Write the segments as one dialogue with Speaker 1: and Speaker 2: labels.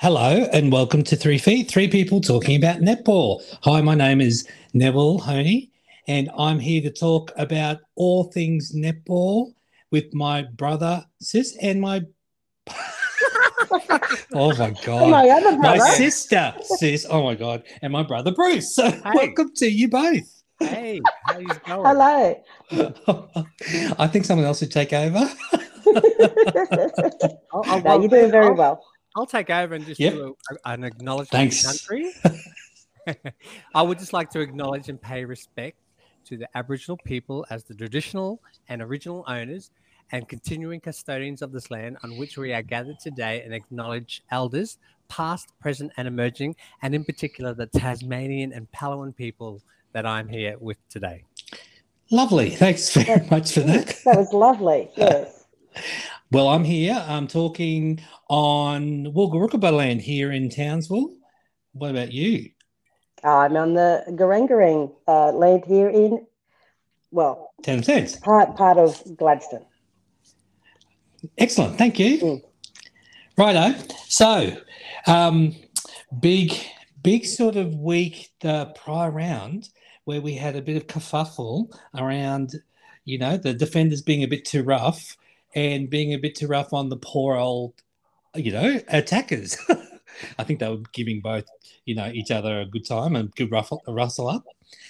Speaker 1: Hello and welcome to Three Feet, three people talking about netball. Hi, my name is Neville Honey, and I'm here to talk about all things netball with my brother, Sis, and my. oh my God.
Speaker 2: My other
Speaker 1: My
Speaker 2: brother.
Speaker 1: sister, Sis. Oh my God. And my brother, Bruce. So, welcome to you both.
Speaker 3: Hey, how you going?
Speaker 2: Hello.
Speaker 1: I think someone else should take over.
Speaker 3: I'll, I'll-
Speaker 2: no, you're doing very
Speaker 3: I'll-
Speaker 2: well.
Speaker 3: I'll take over and just
Speaker 1: Yep.
Speaker 3: do a, an acknowledgement
Speaker 1: Thanks.
Speaker 3: of the country. I would just like to acknowledge and pay respect to the Aboriginal people as the traditional and original owners and continuing custodians of this land on which we are gathered today and acknowledge elders, past, present, and emerging, and in particular the Tasmanian and Palawan people that I'm here with today.
Speaker 1: Lovely. Thanks very much for that.
Speaker 2: That was lovely. Yes.
Speaker 1: Well, I'm here. I'm talking on Woogarooka land here in Townsville. What about you?
Speaker 2: I'm on the Garangarang uh, land here in, well,
Speaker 1: 10 cents.
Speaker 2: part part of Gladstone.
Speaker 1: Excellent. Thank you.
Speaker 2: Mm.
Speaker 1: Righto. So, um, big, big sort of week the prior round where we had a bit of kerfuffle around, you know, the defenders being a bit too rough and being a bit too rough on the poor old, you know, attackers. I think they were giving both, you know, each other a good time and good ruffle, a rustle up.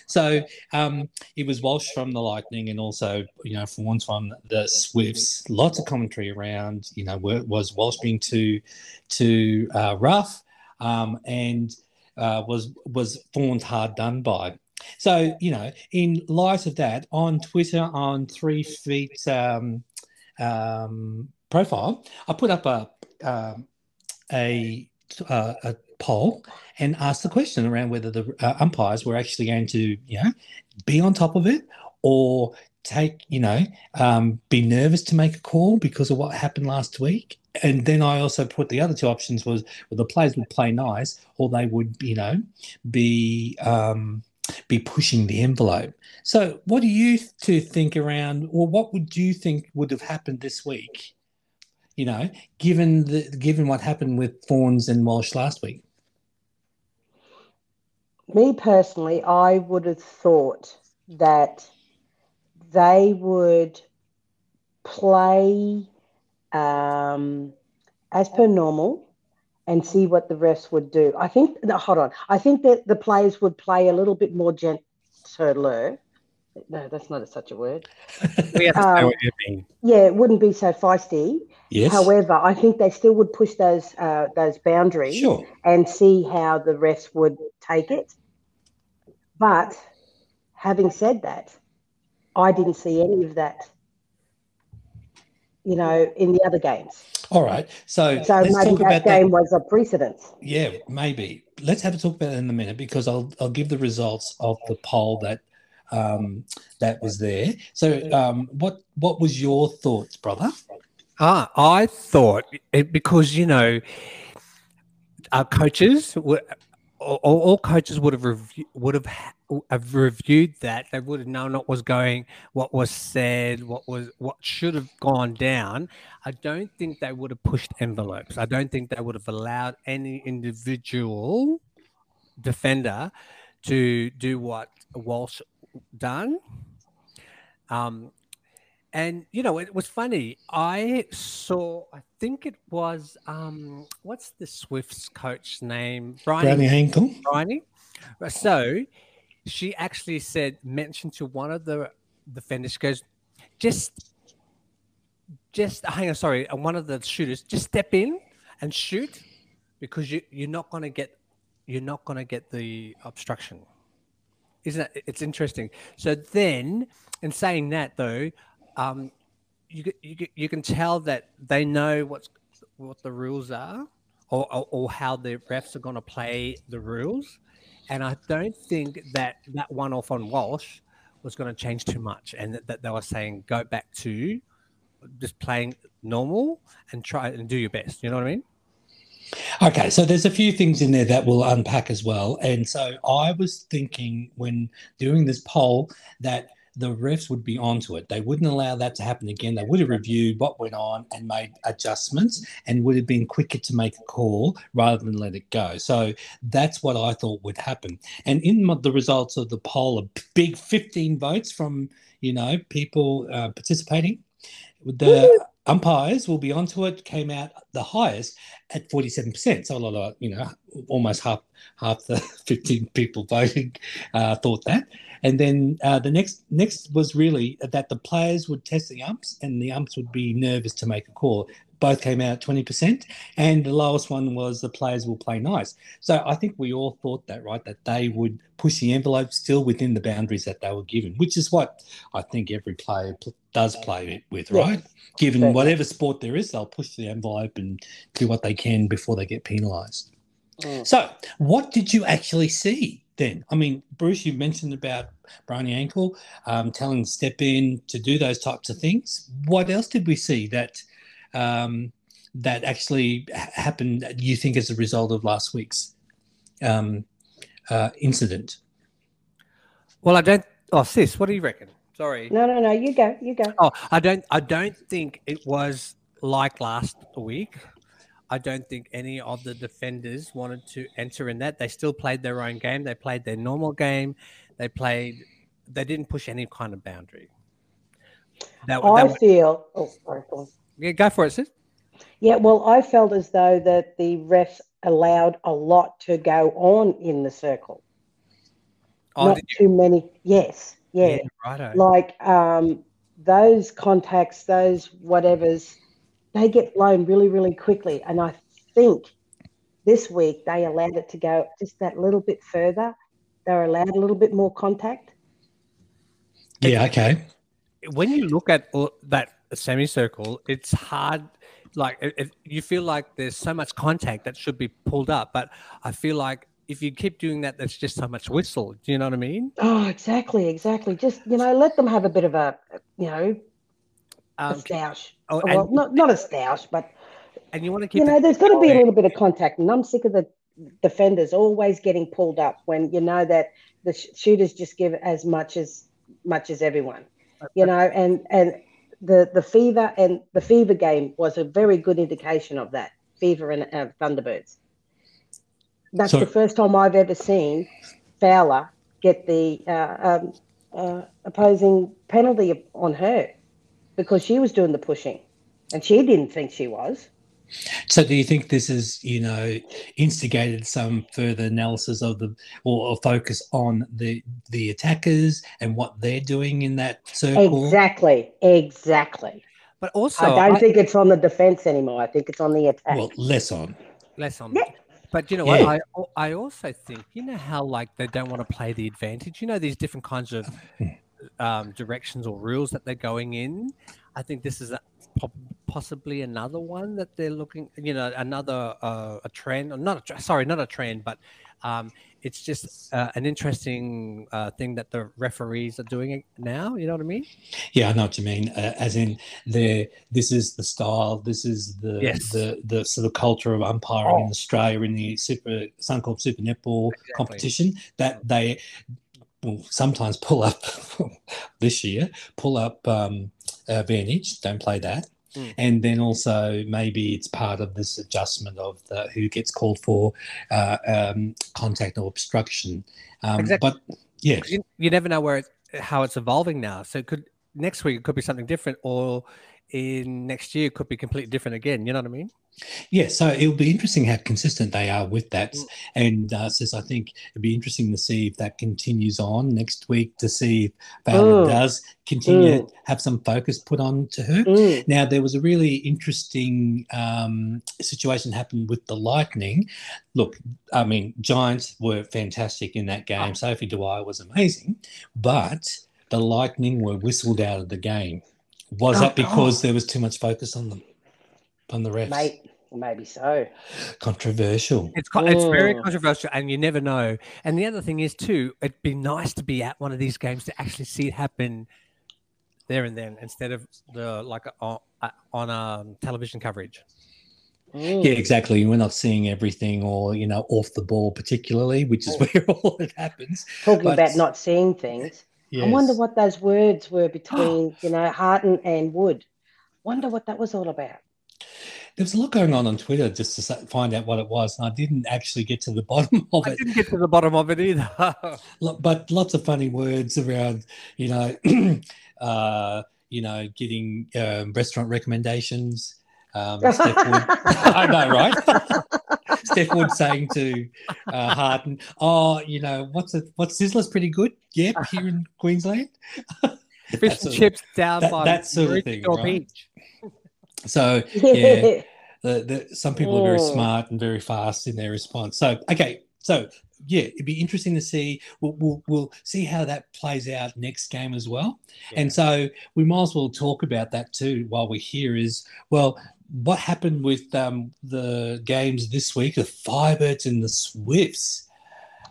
Speaker 1: So um, it was Walsh from the Lightning and also, you know, Fawns from the Swifts. Lots of commentary around, you know, was Walsh being too too uh, rough um, and uh, was was Fawns hard done by. So you know, in light of that, on Twitter, on Three Feet um, um, profile, I put up a um, a uh, a poll and asked the question around whether the uh, umpires were actually going to, you know, be on top of it or take, you know, um, be nervous to make a call because of what happened last week. And then I also put the other two options was well, the players would play nice or they would, you know, be um, be pushing the envelope. So, what do you two think around, or what would you think would have happened this week? You know, given the given what happened with Fawns and Walsh last week.
Speaker 2: Me personally, I would have thought that they would play um, as per normal and see what the refs would do. I think, no, hold on. I think that the players would play a little bit more gentler. No, that's not such a word.
Speaker 3: We understand
Speaker 2: Um,
Speaker 3: what you mean.
Speaker 2: Yeah, it wouldn't be so feisty.
Speaker 1: Yes.
Speaker 2: However, I think they still would push those uh, those boundaries
Speaker 1: sure.
Speaker 2: and see how the refs would take it. But having said that, I didn't see any of that, you know, in the other games.
Speaker 1: All right. So,
Speaker 2: So
Speaker 1: let's
Speaker 2: maybe
Speaker 1: talk
Speaker 2: that
Speaker 1: about
Speaker 2: game
Speaker 1: that.
Speaker 2: was a precedence.
Speaker 1: Yeah, maybe. Let's have a talk about it in a minute because I'll I'll give the results of the poll that um, that was there. So, um, what what was your thoughts, brother?
Speaker 3: Ah, I thought it, because you know, our coaches would all, all coaches would have reviewed, would have, have reviewed that. They would have known what was going, what was said, what was what should have gone down. I don't think they would have pushed envelopes. I don't think they would have allowed any individual defender to do what Walsh done. Um, and you know, it was funny. I saw, I think it was, um, what's the Swifts coach name? Briony
Speaker 1: Akle.
Speaker 3: Briony. So she actually said, mentioned to one of the defenders, she goes, just, just hang on, sorry, one of the shooters, just step in and shoot because you, you're not going to get, you're not going to get the obstruction. Isn't it? It's interesting. So then, in saying that though, um, you, you, you can tell that they know what's what the rules are or, or, or how the refs are going to play the rules. And I don't think that that one off on Walsh was going to change too much. And that, that they were saying go back to just playing normal and try and do your best. You know what I mean?
Speaker 1: Okay, so there's a few things in there that we'll unpack as well. And so I was thinking when doing this poll that the refs would be onto it. They wouldn't allow that to happen again. They would have reviewed what went on and made adjustments and would have been quicker to make a call rather than let it go. So that's what I thought would happen. And in the results of the poll, a big 15 votes from, you know, people uh, participating, the umpires will be onto it came out the highest at 47% so a lot of you know almost half half the 15 people voting uh, thought that and then uh, the next next was really that the players would test the umps and the umps would be nervous to make a call. Both came out 20% and the lowest one was the players will play nice. So i think we all thought that right that they would push the envelope still within the boundaries that they were given which is what i think every player pl- does play with right? Given
Speaker 2: Yeah.
Speaker 1: whatever sport there is they'll push the envelope and do what they can before they get penalized.
Speaker 2: Mm.
Speaker 1: so what did you actually see then i mean bruce you mentioned about Briony Akle um, telling step in to do those types of things what else did we see that um, that actually ha- happened you think as a result of last week's um, uh, incident
Speaker 3: Well, I don't. Oh, sis, what do you reckon? Sorry.
Speaker 2: No, no, no. You go. You go.
Speaker 3: Oh, I don't. I don't think it was like last week. I don't think any of the defenders wanted to enter in that. They still played their own game. They played their normal game. They played. They didn't push any kind of boundary. That,
Speaker 2: I
Speaker 3: that,
Speaker 2: feel. Oh, sorry. go
Speaker 3: yeah, go for it, sis.
Speaker 2: Yeah, well, I felt as though that the refs allowed a lot to go on in the circle.
Speaker 3: Oh,
Speaker 2: Not too many. Yes. Yeah.
Speaker 3: righto.
Speaker 2: Like um, those contacts, those whatevers, they get blown really, really quickly. And I think this week they allowed it to go just that little bit further. They were allowed a little bit more contact.
Speaker 1: yeah okay
Speaker 3: when you look at that semicircle, it's hard. Like it, it- you feel like there's so much contact that should be pulled up, but I feel like if you keep doing that, there's just so much whistle. Do you know what I mean?
Speaker 2: Oh, exactly, exactly. Just you know, let them have a bit of a you know a
Speaker 3: Um,
Speaker 2: stoush.
Speaker 3: oh,
Speaker 2: well,
Speaker 3: and,
Speaker 2: not not a stoush, but
Speaker 3: and you want to keep
Speaker 2: you know, there's got to be a little bit of contact, and I'm sick of the defenders always getting pulled up when you know that the sh- shooters just give as much as much as everyone, you know, and and the the fever and the fever game was a very good indication of that fever and uh, Thunderbirds. That's
Speaker 1: So-
Speaker 2: the first time I've ever seen Fowler get the uh, um, uh, opposing penalty on her because she was doing the pushing, and she didn't think she was.
Speaker 1: So, do you think this is, you know, instigated some further analysis of the or, or focus on the the attackers and what they're doing in that circle?
Speaker 2: Exactly, exactly.
Speaker 3: But also,
Speaker 2: I don't
Speaker 3: I-
Speaker 2: think it's on the defense anymore. I think it's on the attack.
Speaker 1: Well, less on.
Speaker 3: less on.
Speaker 2: Yeah.
Speaker 3: But you know
Speaker 1: Yeah.
Speaker 3: what? I I also think you know how like they don't want to play the advantage. You know these different kinds of hmm. Um, directions or rules that they're going in. I think this is a, po- possibly another one that they're looking. You know, another uh, a trend. Not a, sorry, not a trend, but um, it's just uh, an interesting uh, thing that the referees are doing now. You know what I mean?
Speaker 1: Yeah, I know what you mean. Uh, as in, the this is the style. This is the
Speaker 3: Yes.
Speaker 1: the the sort of culture of umpiring in Australia in the super Suncorp Super Netball
Speaker 3: Exactly.
Speaker 1: competition that they will sometimes pull up this year. Pull up um, advantage. Don't play that.
Speaker 3: Mm.
Speaker 1: And then also maybe it's part of this adjustment of the, who gets called for uh, um, contact or obstruction. Um,
Speaker 3: Exactly.
Speaker 1: But yeah,
Speaker 3: You, you never know where it, how it's evolving now. So it could next week it could be something different, or in next year it could be completely different again. You know what I mean?
Speaker 1: Yeah, so it'll be interesting how consistent they are with that.
Speaker 3: Mm.
Speaker 1: And uh, says, I think it'd be interesting to see if that continues on next week to see if Fowler
Speaker 2: Mm.
Speaker 1: does continue
Speaker 2: Mm.
Speaker 1: to have some focus put on to her.
Speaker 2: Mm.
Speaker 1: Now, there was a really interesting um, situation happened with the Lightning. Look, I mean, Giants were fantastic in that game.
Speaker 3: Oh.
Speaker 1: Sophie Dwyer was amazing, but the Lightning were whistled out of the game. Was
Speaker 3: Oh,
Speaker 1: that because there was too much focus on them, on the refs?
Speaker 2: Mate, maybe so.
Speaker 1: Controversial.
Speaker 3: It's co- it's very
Speaker 2: Mm.
Speaker 3: controversial, and you never know. And the other thing is too, it'd be nice to be at one of these games to actually see it happen there and then, instead of the like on, on um, television coverage.
Speaker 2: Mm.
Speaker 1: Yeah, exactly. We're not seeing everything or, you know, off the ball particularly, which is where all it happens.
Speaker 2: Talking
Speaker 1: but-
Speaker 2: about not seeing things.
Speaker 1: Yes.
Speaker 2: I wonder what those words were between, you know, Harten and Wood. Wonder what that was all about.
Speaker 1: There was a lot going on on Twitter just to find out what it was, and I didn't actually get to the bottom of it.
Speaker 3: I didn't get to the bottom of it either.
Speaker 1: But lots of funny words around, you know, uh, you know, getting um, restaurant recommendations. Um, Steph Wood, I know, right? Steph Wood saying to uh, Harten, "Oh, you know, what's it? What's Sizzler's pretty good? Yep, here in Queensland."
Speaker 3: Fish and chips down
Speaker 1: that-
Speaker 3: by
Speaker 1: that sort of thing, right?
Speaker 3: Beach.
Speaker 1: So
Speaker 2: yeah.
Speaker 1: the, the some people are very smart and very fast in their response. So okay, so yeah, it'd be interesting to see. We'll we'll, we'll see how that plays out next game as well. And so we might as well talk about that too while we're here. Is well, what happened with um, the games this week? The Firebirds and the Swifts.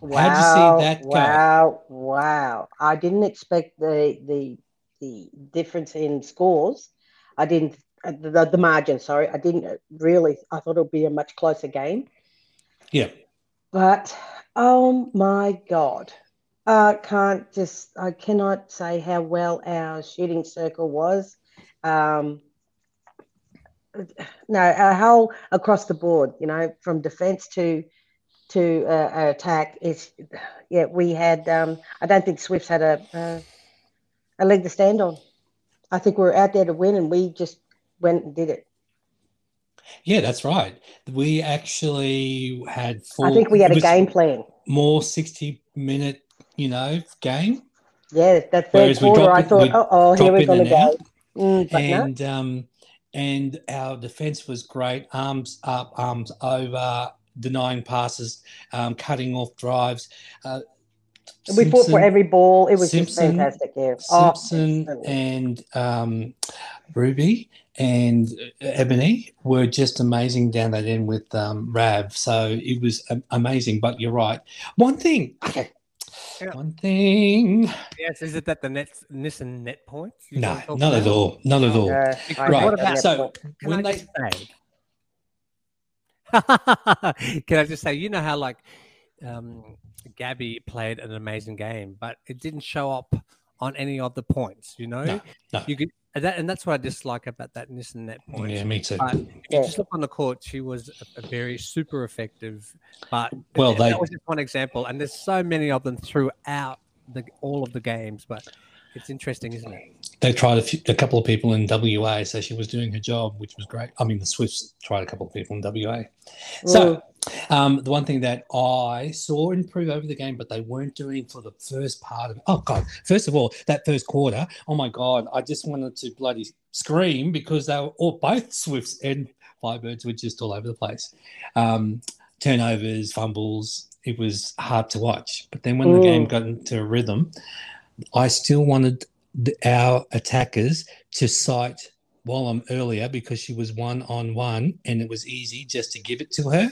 Speaker 2: Wow,
Speaker 1: How'd you see that go?
Speaker 2: Wow, wow. I didn't expect the the the difference in scores. I didn't the, the margin, sorry. I didn't really I thought it would be a much closer game.
Speaker 1: Yeah,
Speaker 2: But oh my god. I can't just I cannot say how well our shooting circle was. Um no, our whole across the board, you know, from defense to to uh, attack is yeah we had um i don't think swifts had a, a a leg to stand on i think we were out there to win and we just went and did it
Speaker 1: yeah, that's right. We actually had four.
Speaker 2: i think we had a game plan
Speaker 1: more sixty minute, you know, game.
Speaker 2: yeah that third
Speaker 1: Whereas
Speaker 2: quarter i thought oh, oh here we're going to go. Mm, but no.
Speaker 1: and um, and our defense was great. Arms up, arms over, denying passes, um, cutting off drives. Uh,
Speaker 2: we fought for every ball it was
Speaker 1: Simpson-
Speaker 2: just fantastic yeah Oh,
Speaker 1: Simpson
Speaker 2: excellent.
Speaker 1: and um, Ruby and Ebony were just amazing down that end with um, Rav. So it was amazing. But you're right. One thing. Okay.
Speaker 3: Yeah.
Speaker 1: One thing.
Speaker 3: Yes, is it that the net Nissan net points? you
Speaker 1: No,
Speaker 3: wanna talk
Speaker 1: not at all. Not at all.
Speaker 2: Uh,
Speaker 3: Right, what about-
Speaker 1: so-
Speaker 3: Can
Speaker 1: When
Speaker 3: I
Speaker 1: they
Speaker 3: just say? Can I just say, you know how like um, Gabby played an amazing game, but it didn't show up on any of the points. You know,
Speaker 1: No, no.
Speaker 3: you could, and, that, and that's what I dislike about that Nissan that point.
Speaker 1: yeah, me too.
Speaker 3: But if you just look on the court, she was a, a very super effective. But
Speaker 1: Well,
Speaker 3: that was just one example, and there's so many of them throughout the all of the games. But it's interesting, isn't it?
Speaker 1: they tried a, few, a couple of people in WA, so she was doing her job, which was great. I mean, the Swifts tried a couple of people in WA. So, mm. Um, the one thing that I saw improve over the game, but they weren't doing for the first part of. Oh, God. First of all, that first quarter, oh my God, I just wanted to bloody scream because they were all both Swifts and Firebirds were just all over the place. Um, turnovers, fumbles, it was hard to watch. But then when the
Speaker 2: Mm.
Speaker 1: game got into a rhythm, I still wanted the, our attackers to sight Wallam earlier because she was one on one and it was easy just to give it to her.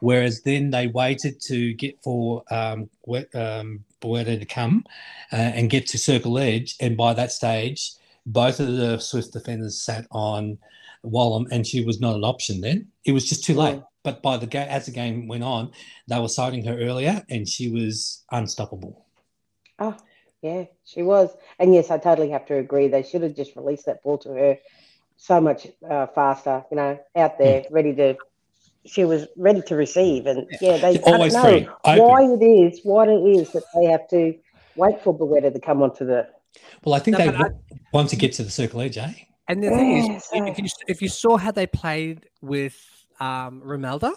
Speaker 1: Whereas then they waited to get for um, um, Bueta to come uh, and get to circle edge. And by that stage, both of the Swift defenders sat on Wallam and she was not an option then. It was just too late. But by the game, as the game went on, they were sighting her earlier and she was unstoppable.
Speaker 2: Oh, yeah, she was. And yes, I totally have to agree. They should have just released that ball to her so much uh, faster, you know, out there, ready to. She was ready to receive. And yeah, they
Speaker 1: always
Speaker 2: I don't
Speaker 1: free,
Speaker 2: know
Speaker 1: open.
Speaker 2: why it is, what it is that they have to wait for Bueta to come onto the.
Speaker 1: Well, I think
Speaker 3: No,
Speaker 1: they
Speaker 3: but I-
Speaker 1: wa- want to get to the circle edge, eh?
Speaker 3: And the thing
Speaker 2: Yeah,
Speaker 3: is,
Speaker 2: so-
Speaker 3: if you if you saw how they played with um, Romelda,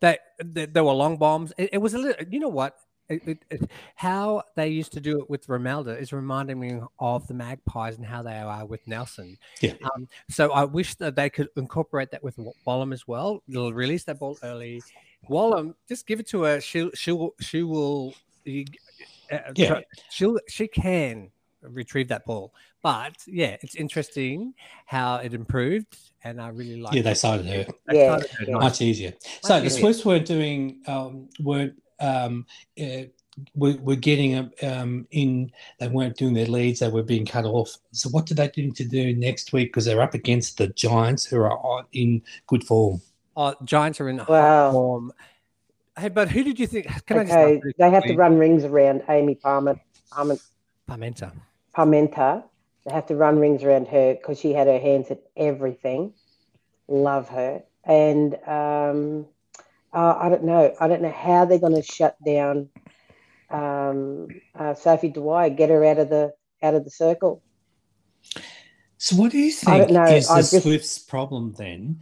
Speaker 3: that they, there were long bombs. It, it was a little, you know what? It, it, it- how they used to do it with Romelda is reminding me of the Magpies and how they are with Nelson.
Speaker 1: Yeah.
Speaker 3: Um, so I wish that they could incorporate that with Wa- Wallam as well. They'll release that ball early. Wallam, just give it to her. She'll she'll she will. Uh,
Speaker 1: Yeah.
Speaker 3: she'll she can retrieve that ball. But yeah, it's interesting how it improved, and I really like.
Speaker 1: Yeah, they sighted her
Speaker 3: they
Speaker 2: Yeah,
Speaker 3: started her
Speaker 2: yeah.
Speaker 3: nice.
Speaker 1: much easier. So the
Speaker 3: easier.
Speaker 1: Weren't doing um, weren't um, uh, were, were getting um, in. They weren't doing their leads. They were being cut off. So what do they need to do next week? Because they're up against the Giants, who are in good form.
Speaker 3: Oh, Giants are in hot
Speaker 2: Wow.
Speaker 3: form. Hey, but who did you think? Can I just
Speaker 2: Okay, they have to run rings around Amy Palmer. Palmer
Speaker 3: Parmenter.
Speaker 2: Parmenter. They have to run rings around her because she had her hands at everything. Love her. And um, uh, I don't know. I don't know how they're going to shut down um, uh, Sophie Dwyer, get her out of the out of the circle.
Speaker 1: So, what do you
Speaker 2: I
Speaker 1: think
Speaker 2: don't know,
Speaker 1: is the
Speaker 2: just-
Speaker 1: Swifts' problem then?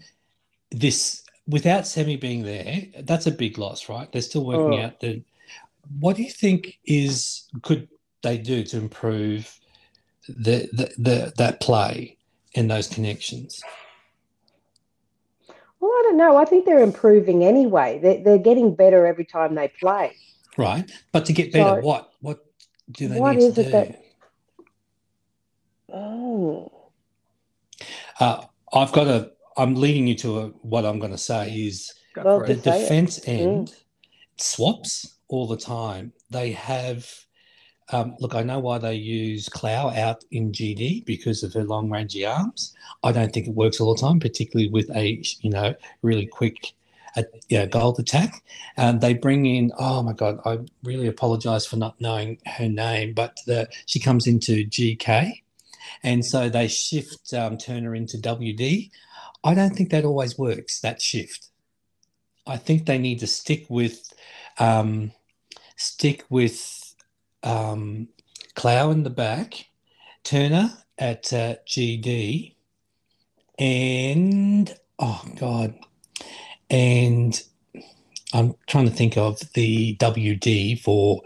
Speaker 1: This without Semi being there, that's a big loss, right? They're still working
Speaker 2: Mm.
Speaker 1: out the. What do you think is could they do to improve the, the, the that play and those connections?
Speaker 2: Well, I don't know. I think they're improving anyway. They're, they're getting better every time they play.
Speaker 1: Right, but to get better,
Speaker 2: So-
Speaker 1: what what do they
Speaker 2: What
Speaker 1: need
Speaker 2: is
Speaker 1: to
Speaker 2: it
Speaker 1: do?
Speaker 2: that- Oh,
Speaker 1: Uh, I've got a. I'm leading you to a, what I'm going to say is
Speaker 2: Well,
Speaker 1: the
Speaker 3: it.
Speaker 2: Say it. Mm.
Speaker 1: defense end swaps all the time. They have. Um, look, I know why they use Klau out in GD because of her long rangey arms. I don't think it works all the time, particularly with a you know really quick yeah, goal attack. Um, they bring in. Oh my god, I really apologise for not knowing her name, but the, she comes into GK, and so they shift um, Turner into WD. I don't think that always works. That shift. I think they need to stick with um, stick with um, Klau in the back, Turner at uh, GD, and oh god, and I'm trying to think of the WD for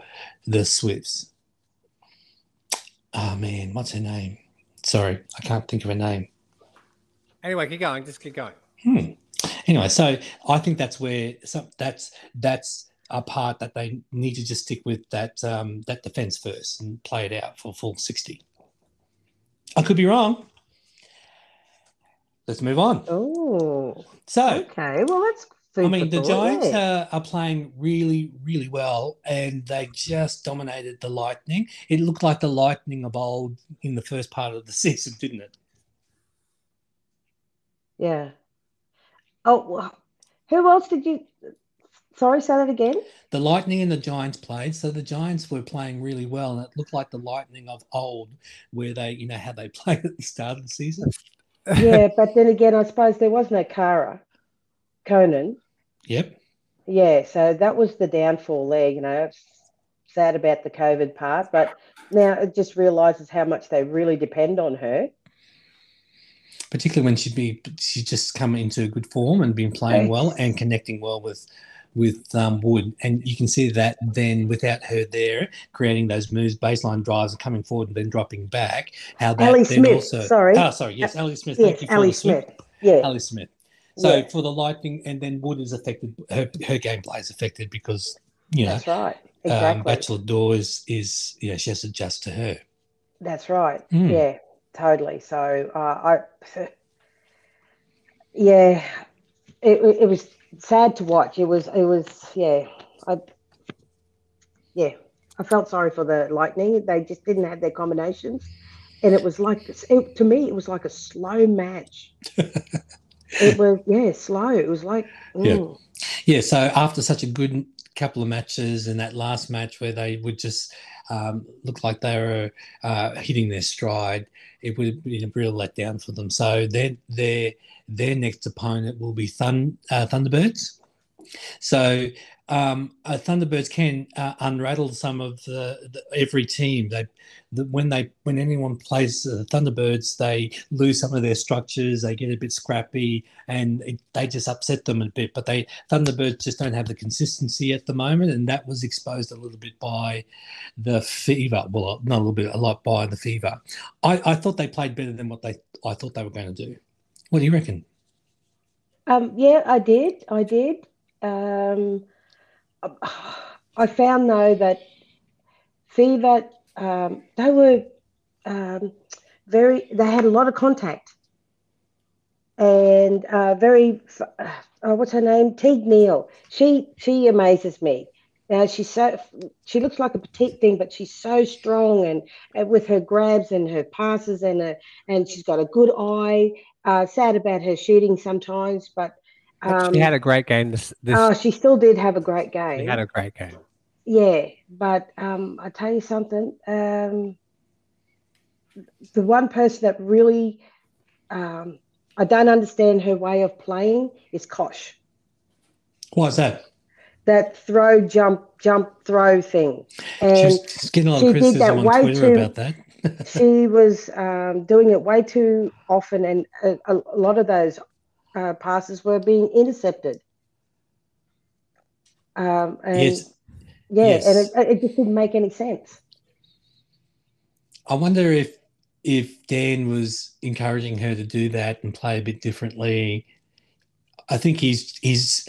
Speaker 1: the Swifts. Oh man, what's her name? Sorry, I can't think of her name.
Speaker 3: Anyway, keep going. Just keep going.
Speaker 1: Hmm. Anyway, so I think that's where some, that's that's a part that they need to just stick with that um, that defense first and play it out for full sixty. I could be wrong. Let's move on.
Speaker 2: oh,
Speaker 1: So,
Speaker 2: okay. Well, that's.
Speaker 1: I mean, the Giants are, are playing really, really well, and they just dominated the Lightning. It looked like the Lightning of old in the first part of the season, didn't it?
Speaker 2: Yeah. Oh, who else did you? Sorry, say that again.
Speaker 1: The Lightning and the Giants played, so the Giants were playing really well, and it looked like the Lightning of old, where they, you know, how they played at the start of the season.
Speaker 2: Yeah, but then again, I suppose there was no Cara, Koenen.
Speaker 1: Yep.
Speaker 2: Yeah, so that was the downfall there. You know, sad about the COVID part, but now it just realizes how much they really depend on her.
Speaker 1: Particularly when she'd be, she's just come into good form and been playing well and connecting well with with um, Wood, and you can see that then without her there, creating those moves, baseline drives, and coming forward and then dropping back. How that
Speaker 2: Ellie
Speaker 1: then
Speaker 2: Smith,
Speaker 1: also,
Speaker 2: sorry.
Speaker 1: oh sorry, yes, Ellie Smith.
Speaker 2: Yes,
Speaker 1: Thank you the slip.
Speaker 2: Smith. Yeah,
Speaker 1: Ellie Smith. So
Speaker 2: Yeah.
Speaker 1: for the Lightning, and then Wood is affected. Her her gameplay is affected because you know
Speaker 2: that's right.
Speaker 1: um,
Speaker 2: Exactly.
Speaker 1: Bachelor Door is is you know she has to adjust to her.
Speaker 2: That's right.
Speaker 1: Mm.
Speaker 2: Yeah, totally. So uh, I, yeah, it it was sad to watch. It was it was yeah. I yeah, I felt sorry for the Lightning. They just didn't have their combinations, and it was like it, to me, it was like a slow match. it was yeah, slow. It was like
Speaker 1: Yeah.
Speaker 2: mm,
Speaker 1: Yeah, so after such a good couple of matches and that last match where they would just um, look like they were uh, hitting their stride, it would be a real letdown for them. So their their their next opponent will be Thun, uh, Thunderbirds. So um, uh, Thunderbirds can uh, unrattle some of the, the every team. They the, when they when anyone plays uh, Thunderbirds, they lose some of their structures. They get a bit scrappy, and it, they just upset them a bit. But they Thunderbirds just don't have the consistency at the moment, and that was exposed a little bit by the fever. Well, not a little bit, a lot by the fever. I, I thought they played better than what they I thought they were going to do. What do you reckon?
Speaker 2: Um, yeah, I did. I did. Um, I found though that Fever, um, they were um, very. They had a lot of contact, and uh, very. Uh, what's her name? Teague Neeld. She she amazes me. Now she's so she looks like a petite thing, but she's so strong and, and with her grabs and her passes and her, and she's got a good eye. Uh, sad about her shooting sometimes, but
Speaker 3: But
Speaker 2: um,
Speaker 3: she had a great game. This, this
Speaker 2: oh, she still did have a great
Speaker 3: she
Speaker 2: game.
Speaker 3: had a great game.
Speaker 2: Yeah, but um, I tell you something. Um, the one person that really um, I don't understand her way of playing is Cosh.
Speaker 1: Why's that?
Speaker 2: That throw, jump, jump, throw thing. And
Speaker 1: She's getting a lot
Speaker 2: she
Speaker 1: of
Speaker 2: did
Speaker 1: criticism
Speaker 2: that
Speaker 1: on
Speaker 2: way
Speaker 1: Twitter
Speaker 2: too-
Speaker 1: about that.
Speaker 2: she was um, doing it way too often, and a, a lot of those uh, passes were being intercepted. Um, and
Speaker 1: yes.
Speaker 2: yeah,
Speaker 1: yes.
Speaker 2: and it, it just didn't make any sense.
Speaker 1: I wonder if if Dan was encouraging her to do that and play a bit differently. I think he's he's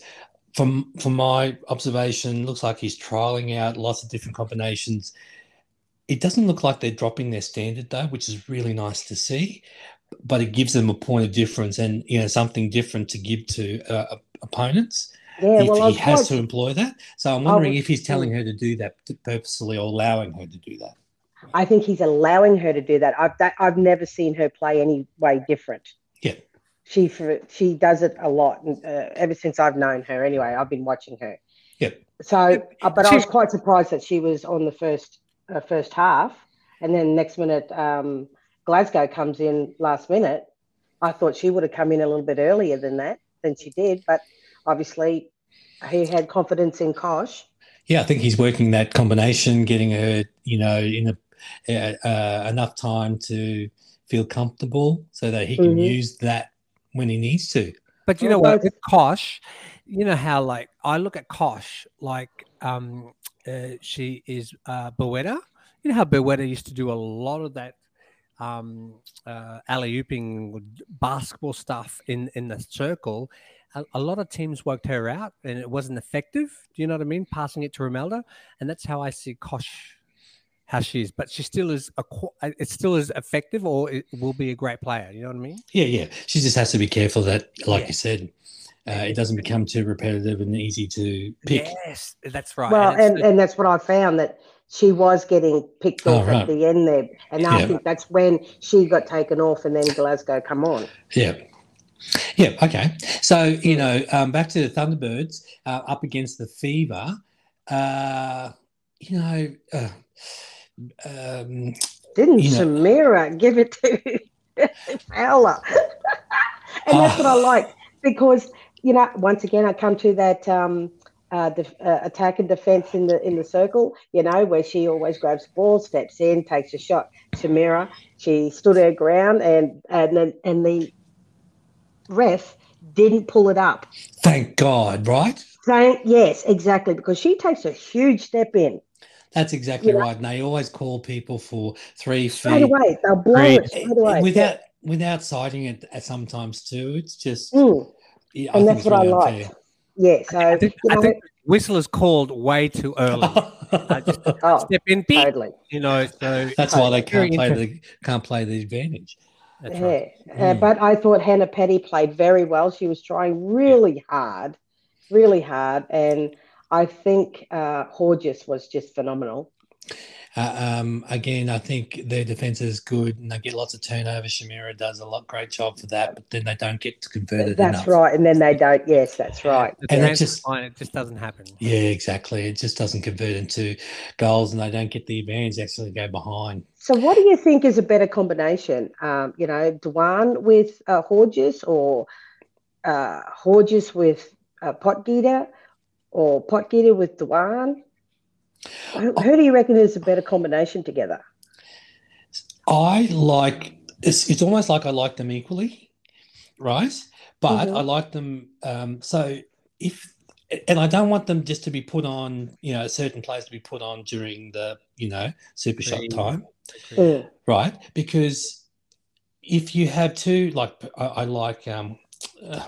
Speaker 1: from from my observation, looks like he's trialing out lots of different combinations. It doesn't look like they're dropping their standard though, which is really nice to see. But it gives them a point of difference and you know something different to give to uh, opponents
Speaker 2: Yeah,
Speaker 1: if
Speaker 2: well,
Speaker 1: he has
Speaker 2: quite-
Speaker 1: to employ that. So I'm wondering if he's telling her to do that purposely or allowing her to do that.
Speaker 2: I think he's allowing her to do that. I've that, I've never seen her play any way different.
Speaker 1: Yeah.
Speaker 2: She for, she does it a lot, uh, ever since I've known her. Anyway, I've been watching her.
Speaker 1: Yep.
Speaker 2: So, uh, but I was quite surprised that she was on the first uh, first half, and then next minute, um, Glasgow comes in last minute. I thought she would have come in a little bit earlier than that than she did, but obviously, he had confidence in Cosh.
Speaker 1: Yeah, I think he's working that combination, getting her, you know, in a uh, uh, enough time to feel comfortable, so that he can
Speaker 2: Mhm.
Speaker 1: use that when he needs to.
Speaker 3: But you know what, with Cosh, you know how like I look at Cosh like um uh, she is uh Bueta. You know how Bueta used to do a lot of that um uh alley ooping basketball stuff in in the circle. A, a lot of teams worked her out and it wasn't effective. Do you know what I mean? Passing it to Romelda, and that's how I see Cosh how she is, but she still is a qu- it still is effective or it will be a great player. You know what I mean?
Speaker 1: Yeah, yeah. She just has to be careful that, like
Speaker 3: Yeah.
Speaker 1: you said, uh, it doesn't become too repetitive and easy to pick.
Speaker 3: Yes, that's right.
Speaker 2: Well,
Speaker 3: it's-
Speaker 2: and, and that's what I found that she was getting picked
Speaker 1: Oh,
Speaker 2: off
Speaker 1: right.
Speaker 2: at the end there, and I think that's when she got taken off, and then Glasgow come on.
Speaker 1: Yeah. Yeah. Okay. So you know, um, back to the Thunderbirds uh, up against the Fever. Uh, you know, uh, um,
Speaker 2: Didn't
Speaker 1: You know-
Speaker 2: Shamera give it to Fowler? and that's what I
Speaker 1: Oh.
Speaker 2: like because you know, once again, I come to that um, uh, def- uh, attack and defense in the in the circle. You know, where she always grabs the ball, steps in, takes a shot. Shamera, she stood her ground, and and then and the ref didn't pull it up.
Speaker 1: thank God, right?
Speaker 2: Saying yes, exactly, because she takes a huge step in
Speaker 1: That's exactly
Speaker 2: You know-
Speaker 1: right. And they always call people for three
Speaker 2: straight
Speaker 1: feet
Speaker 2: away. They'll blow
Speaker 3: Great.
Speaker 2: it straight away.
Speaker 1: without without citing it sometimes too. It's just
Speaker 2: Mm,
Speaker 1: yeah,
Speaker 2: and that's what I like.
Speaker 1: Unfair.
Speaker 2: Yeah, so
Speaker 3: I think,
Speaker 2: you
Speaker 3: I think whistle is called way too early. I just
Speaker 2: oh,
Speaker 3: step in, beep,
Speaker 2: totally.
Speaker 3: you know. So
Speaker 1: That's why they can't play the can't play the advantage.
Speaker 3: That's
Speaker 2: Yeah,
Speaker 3: right.
Speaker 2: uh,
Speaker 1: Mm.
Speaker 2: but I thought Hannah Petty played very well. She was trying really hard, really hard, and I think uh, Horjus was just phenomenal.
Speaker 1: Uh, um, again, I think their defense is good and they get lots of turnovers. Shamera does a lot great job for that, but then they don't get to convert it
Speaker 2: That's
Speaker 1: enough.
Speaker 2: right, and then they don't. Yes, that's right.
Speaker 3: The
Speaker 1: And it just-
Speaker 3: line, it just doesn't happen.
Speaker 1: Yeah, exactly. It just doesn't convert into goals and they don't get the advantage, they actually go behind.
Speaker 2: So, what do you think is a better combination? Um, you know, Dwan with uh, Horjus, or uh, Horjus with uh, Potgieter, or Potgieter with Dwan? Who, who do you reckon is a better combination together?
Speaker 1: I like it's, it's almost like I like them equally, right? But
Speaker 2: Mhm.
Speaker 1: I like them um, so if and I don't want them just to be put on, you know, certain players to be put on during the, you know, super shot time.
Speaker 2: Mm,
Speaker 1: right? Because if you have two, like I, I like um, uh,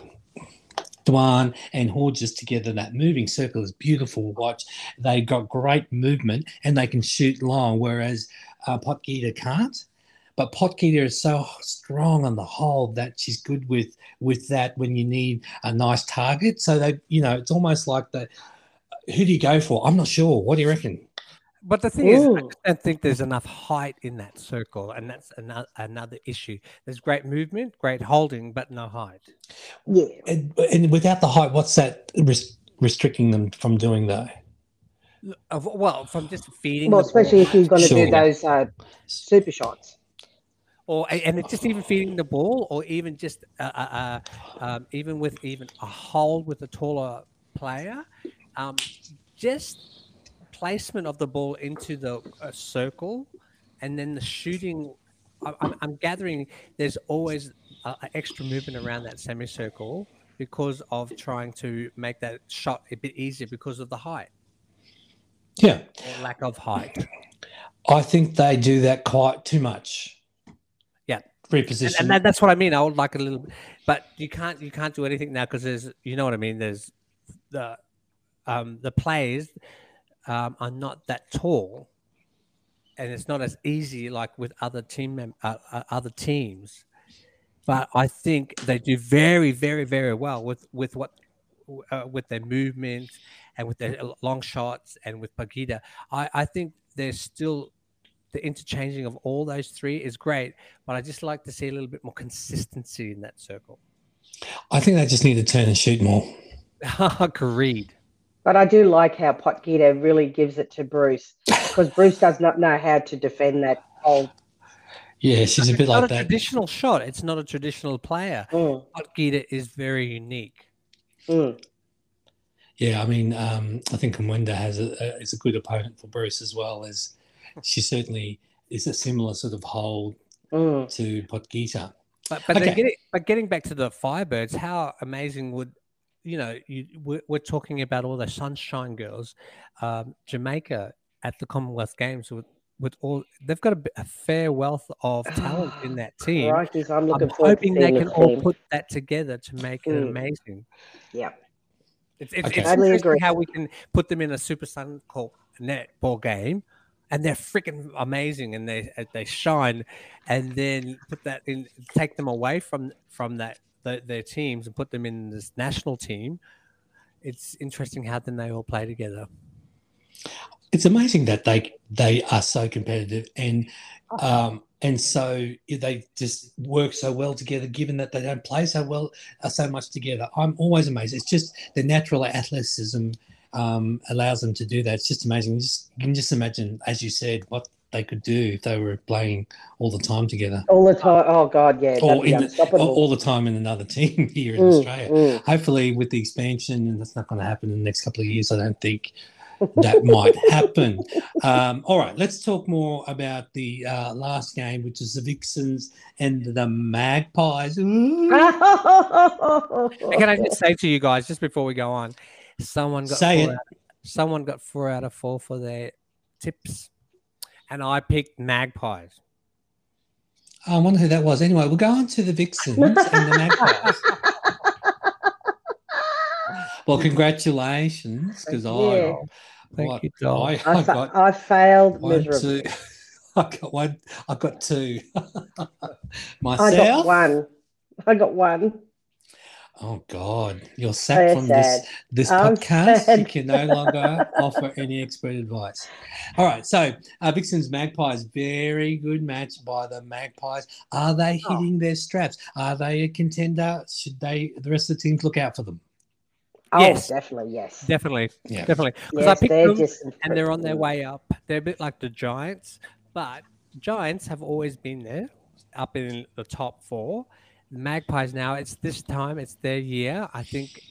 Speaker 1: Dwan and Horjus together, that moving circle is beautiful watch. They got great movement and they can shoot long, whereas uh, Potgieter can't. But Potgieter is so strong on the hold that she's good with with that when you need a nice target. So they, you know, it's almost like the who do you go for? I'm not sure. What do you reckon?
Speaker 3: But the thing is, I just don't think there's enough height in that circle, and that's another another issue. There's great movement, great holding, but no height.
Speaker 2: yeah.
Speaker 1: And, and without the height, what's that res- restricting them from doing though?
Speaker 3: Of- Well, from just feeding.
Speaker 2: Well,
Speaker 3: the ball
Speaker 2: especially if you're going to
Speaker 1: Sure.
Speaker 2: do those uh, super shots.
Speaker 3: or and it's just even feeding the ball, or even just uh, uh, uh, um, even with even a hold with a taller player, um, just placement of the ball into the uh, circle, and then the shooting. I'm, I'm gathering there's always a extra movement around that semicircle because of trying to make that shot a bit easier because of the height
Speaker 1: Yeah,
Speaker 3: or lack of height.
Speaker 1: I think they do that quite too much.
Speaker 3: Yeah.
Speaker 1: reposition.
Speaker 3: and, and that, that's what I mean. I would like a little, but you can't you can't do anything now because there's you know what I mean. There's the um, the players um, are not that tall, and it's not as easy like with other team mem- uh, uh, other teams. But I think they do very very very well with with what uh, with their movement and with their long shots and with Potgieter. I I think there's still the interchanging of all those three is great, but I just like to see a little bit more consistency in that circle.
Speaker 1: I think they just need to turn and shoot more.
Speaker 3: Agreed.
Speaker 2: But I do like how Potgieter really gives it to Bruce because Bruce does not know how to defend that old.
Speaker 1: Yeah, she's a bit like that.
Speaker 3: It's not
Speaker 1: like
Speaker 3: a
Speaker 1: that.
Speaker 3: traditional shot. It's not a traditional player.
Speaker 2: Mm,
Speaker 3: Gita is very unique.
Speaker 2: mm.
Speaker 1: Yeah, I mean, um, I think Mwenda has a, a is a good opponent for Bruce as well as she certainly is a similar sort of hold
Speaker 2: Mm.
Speaker 1: to Potgieter.
Speaker 3: But but
Speaker 1: Okay.
Speaker 3: getting but getting back to the Firebirds, how amazing would you know? You we're, we're talking about all the Sunshine Girls, um, Jamaica at the Commonwealth Games with with all they've got a, a fair wealth of talent in that team.
Speaker 2: Crikey's, I'm
Speaker 3: I'm
Speaker 2: looking forward to
Speaker 3: hoping they can
Speaker 2: this
Speaker 3: all
Speaker 2: team.
Speaker 3: put that together to make it
Speaker 2: Mm.
Speaker 3: amazing.
Speaker 2: Yeah.
Speaker 3: It's, it's,
Speaker 1: Okay.
Speaker 3: it's
Speaker 2: Totally
Speaker 3: interesting
Speaker 2: agree.
Speaker 3: how we can put them in a Super Suncorp netball game, and they're freaking amazing, and they uh, they shine, and then put that in, take them away from from that the, their teams and put them in this national team. It's interesting how then they all play together.
Speaker 1: It's amazing that they they are so competitive and um, and so they just work so well together. Given that they don't play so well uh, so much together, I'm always amazed. It's just the natural athleticism um, allows them to do that. It's just amazing. Just, you can just imagine, as you said, what they could do if they were playing all the time together,
Speaker 2: All the time. Oh, God, yeah.
Speaker 1: Or in the, all all the time in another team here in
Speaker 2: Mm,
Speaker 1: Australia.
Speaker 2: mm.
Speaker 1: Hopefully, with the expansion, and that's not going to happen in the next couple of years. I don't think that might happen. Um, all right, let's talk more about the uh, last game, which is the Vixens and the Magpies.
Speaker 3: Can I just say to you guys, just before we go on, someone got
Speaker 1: Say
Speaker 3: four
Speaker 1: it.
Speaker 3: out, someone got four out of four for their tips, and I picked Magpies.
Speaker 1: I wonder who that was. Anyway, we'll go on to the Vixens and the Magpies. Well, congratulations, because I,
Speaker 3: Thank
Speaker 1: what-
Speaker 3: you, Dom.
Speaker 1: I,
Speaker 2: I,
Speaker 1: I
Speaker 2: fa-
Speaker 1: got
Speaker 2: I failed
Speaker 1: one,
Speaker 2: miserably.
Speaker 1: two. I got one. I got two. Myself.
Speaker 2: I
Speaker 1: Myself.
Speaker 2: got one. I got one.
Speaker 1: Oh God, you're sacked
Speaker 2: So
Speaker 1: from
Speaker 2: sad.
Speaker 1: this this
Speaker 2: I'm
Speaker 1: podcast. You can no longer offer any expert advice. All right, so uh, Vixen's Magpies, very good match by the Magpies. Are they
Speaker 2: Oh.
Speaker 1: hitting their straps? Are they a contender? Should they? The rest of the teams look out for them.
Speaker 2: Oh,
Speaker 3: Yes.
Speaker 2: definitely, yes.
Speaker 3: Definitely,
Speaker 1: Yeah.
Speaker 3: definitely. Because I picked
Speaker 2: they're
Speaker 3: them,
Speaker 2: just
Speaker 3: and they're on their way up. They're a bit like the Giants, but Giants have always been there, up in the top four. The Magpies now, it's this time, it's their year. I think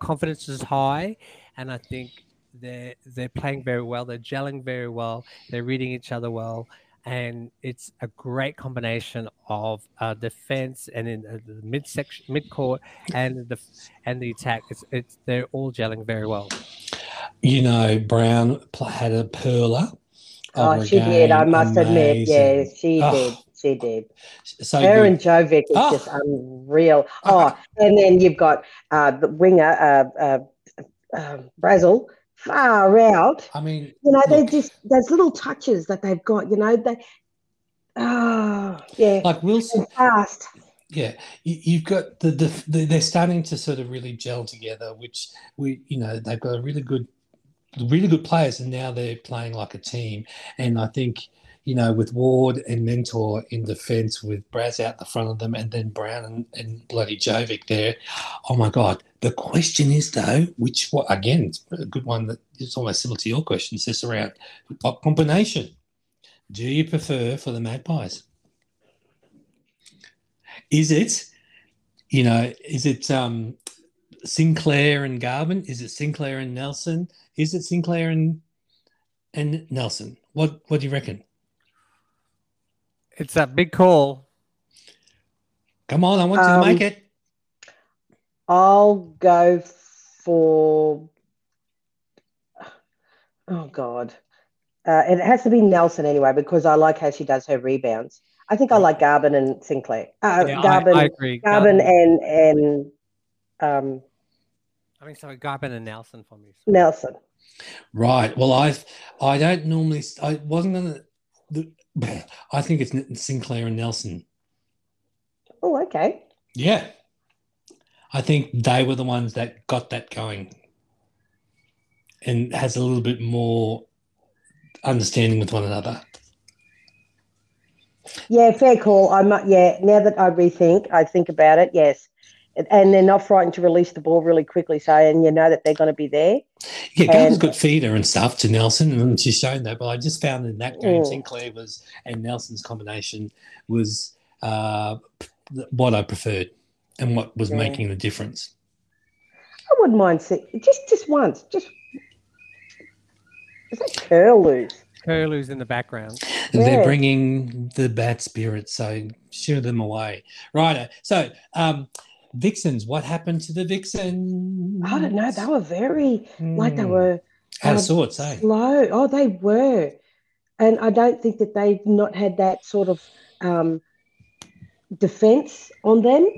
Speaker 3: confidence is high, and I think they're they're playing very well. They're gelling very well. They're reading each other well, and it's a great combination of uh, defense and in uh, the mid section, mid court, and the and the attack. It's it's they're all gelling very well.
Speaker 1: You know, Browne had a perler.
Speaker 2: Oh,
Speaker 1: a
Speaker 2: she did. I
Speaker 1: game.
Speaker 2: must admit. Yeah,
Speaker 1: Amazing.
Speaker 2: she
Speaker 1: Oh,
Speaker 2: did. She did.
Speaker 1: So
Speaker 2: Her
Speaker 1: good.
Speaker 2: and Jovic is
Speaker 1: Oh.
Speaker 2: just unreal.
Speaker 1: Oh.
Speaker 2: Oh, and then you've got uh, the winger, uh, uh, uh, Brazill, far out.
Speaker 1: I mean,
Speaker 2: You know, they're just those little touches that they've got. You know, they. Oh, yeah.
Speaker 1: like Wilson,
Speaker 2: fast.
Speaker 1: Yeah, you, you've got the, the, the they're starting to sort of really gel together, which we you know they've got a really good, really good players, and now they're playing like a team. And I think you know with Ward and Mentor in defence, with Braz out the front of them, and then Browne and, and bloody Jovic there. Oh my God! The question is though, which what again? A good one that is almost similar to your question. Just around what combination do you prefer for the Magpies? is it, you know, is it um, Sinclair and Garbin? Is it Sinclair and Nelson? Is it Sinclair and and Nelson? What what do you reckon?
Speaker 3: It's that big call.
Speaker 1: Come on, I want you to
Speaker 2: Um,
Speaker 1: make it.
Speaker 2: I'll go for. Oh God, uh, it has to be Nelson anyway because I like how she does her rebounds. I think I like Garbin and Sinclair. Uh,
Speaker 3: Yeah, I-
Speaker 2: Garbin,
Speaker 3: I, agree.
Speaker 2: Garbin and and um,
Speaker 3: I mean, sorry, Garbin and Nelson for me.
Speaker 2: Nelson.
Speaker 1: Right. Well, I I don't normally. I wasn't gonna. The, I think it's Sinclair and Nelson.
Speaker 2: Oh, okay.
Speaker 1: Yeah. I think they were the ones that got that going and has a little bit more understanding with one another.
Speaker 2: Yeah, fair call. I'm not. Yeah, now that I rethink, I think about it. Yes, and, and they're not frightened to release the ball really quickly. So, and you know that they're going to be there.
Speaker 1: Yeah, Garbin's
Speaker 2: And-
Speaker 1: got feeder and stuff to Nelson, and she's shown that. But I just found in that game,
Speaker 2: Mm.
Speaker 1: Sinclair was and Nelson's combination was uh, what I preferred and what was
Speaker 2: Yeah.
Speaker 1: making the difference.
Speaker 2: I wouldn't mind see just just once. Just is that curlews?
Speaker 3: Curlew's in the background.
Speaker 1: They're bringing the bad spirits, so shoo them away. Right. So, um, Vixens, what happened to the Vixens?
Speaker 2: I don't know. They were very like they
Speaker 1: Hmm.
Speaker 2: were
Speaker 1: out of sorts, eh?
Speaker 2: slow. Oh, they were, and I don't think that they've not had that sort of um, defense on them.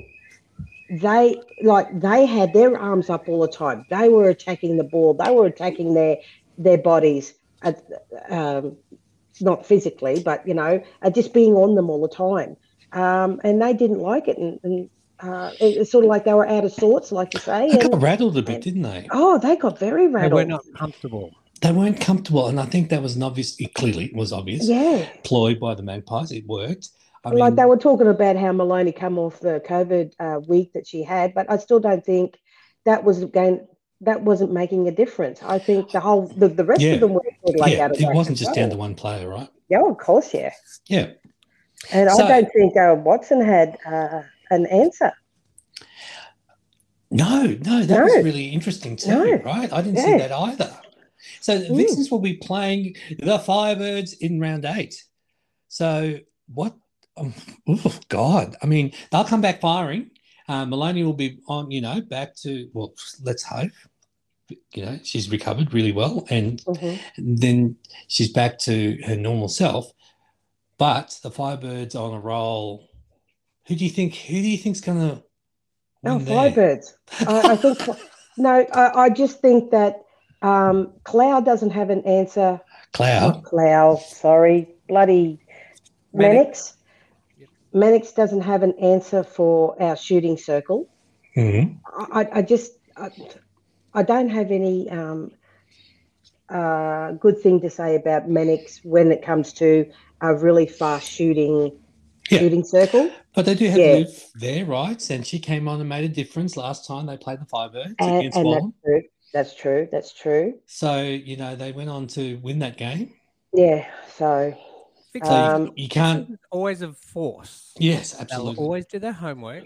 Speaker 2: They like they had their arms up all the time. They were attacking the ball. They were attacking their their bodies, uh, um, not physically, but you know, just being on them all the time. Um, and they didn't like it, and, and uh, it, it's sort of like they were out of sorts, like you say.
Speaker 1: They
Speaker 2: and-
Speaker 1: got rattled a bit, didn't they?
Speaker 2: Oh, they got very rattled.
Speaker 3: They were not comfortable.
Speaker 1: They weren't comfortable, and I think that was an obvious. It clearly was obvious.
Speaker 2: Yeah.
Speaker 1: Ploy by the Magpies. It worked. I
Speaker 2: like
Speaker 1: mean,
Speaker 2: they were talking about how Moloney come off the COVID uh, week that she had, but I still don't think that was going. That wasn't making a difference. I think the whole the, the rest
Speaker 1: Yeah.
Speaker 2: of them were sort of like
Speaker 1: yeah,
Speaker 2: out of
Speaker 1: it wasn't
Speaker 2: as
Speaker 1: just down to one player, right?
Speaker 2: Yeah, of course, yeah.
Speaker 1: Yeah.
Speaker 2: And
Speaker 1: So-
Speaker 2: I don't think uh, Watson had uh, an answer.
Speaker 1: No, no, that
Speaker 2: No.
Speaker 1: was really interesting too,
Speaker 2: No.
Speaker 1: right? I didn't see that either. So the
Speaker 2: Mm.
Speaker 1: Vixens will be playing the Firebirds in round eight. So what? Um, oh God! I mean, they'll come back firing. Uh, Moloney will be on, you know, back to well. Let's hope. You know, she's recovered really well, and
Speaker 2: Mhm.
Speaker 1: then she's back to her normal self. But the Firebirds are on a roll. Who do you think? Who do you think's going to?
Speaker 2: Oh, Firebirds. I, I think no. I, I just think that um, Klau doesn't have an answer.
Speaker 1: Klau.
Speaker 2: Not Klau. Sorry, bloody
Speaker 3: Mannix.
Speaker 2: Mannix. Mannix doesn't have an answer for our shooting circle.
Speaker 1: Mhm.
Speaker 2: I, I just I, I don't have any um, uh, good thing to say about Mannix when it comes to a really fast shooting
Speaker 1: Yeah.
Speaker 2: shooting circle.
Speaker 1: But they do have
Speaker 2: Yeah.
Speaker 1: Liv there, right? And she came on and made a difference last time they played the Firebirds
Speaker 2: And,
Speaker 1: against
Speaker 2: and that's true. That's true. That's true.
Speaker 1: So, you know, they went on to win that game.
Speaker 2: Yeah. So
Speaker 3: Fix
Speaker 1: So you-
Speaker 2: Um,
Speaker 1: you, can't.
Speaker 3: Always a force.
Speaker 1: Yes,
Speaker 3: They'll
Speaker 1: absolutely.
Speaker 3: always do their homework.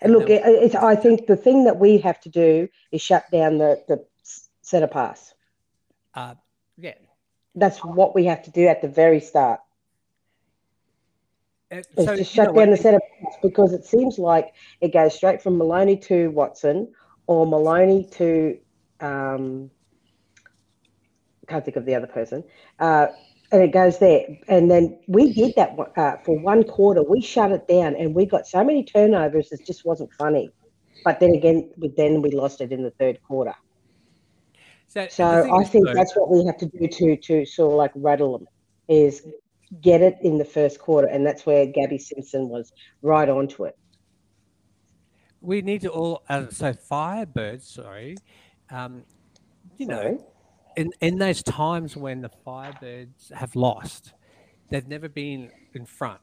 Speaker 2: and look, it, it's, I think the thing that we have to do is shut down the the center pass.
Speaker 3: Uh, yeah.
Speaker 2: That's what we have to do at the very start.
Speaker 3: Uh,
Speaker 2: Is
Speaker 3: so,
Speaker 2: to shut
Speaker 3: know
Speaker 2: down the center pass because it seems like it goes straight from Moloney to Watson or Moloney to um, can't think of the other person, uh, and it goes there. And then we did that uh, for one quarter. We shut it down, and we got so many turnovers. It just wasn't funny. But then again, we, then we lost it in the third quarter.
Speaker 3: So,
Speaker 2: So I think
Speaker 3: though,
Speaker 2: that's what we have to do to to sort of like rattle them is get it in the first quarter, and that's where Gabby Simpson was right onto it.
Speaker 3: we need to all. Uh, so Firebirds, sorry. Um, you know, in in those times when the Firebirds have lost, they've never been in front.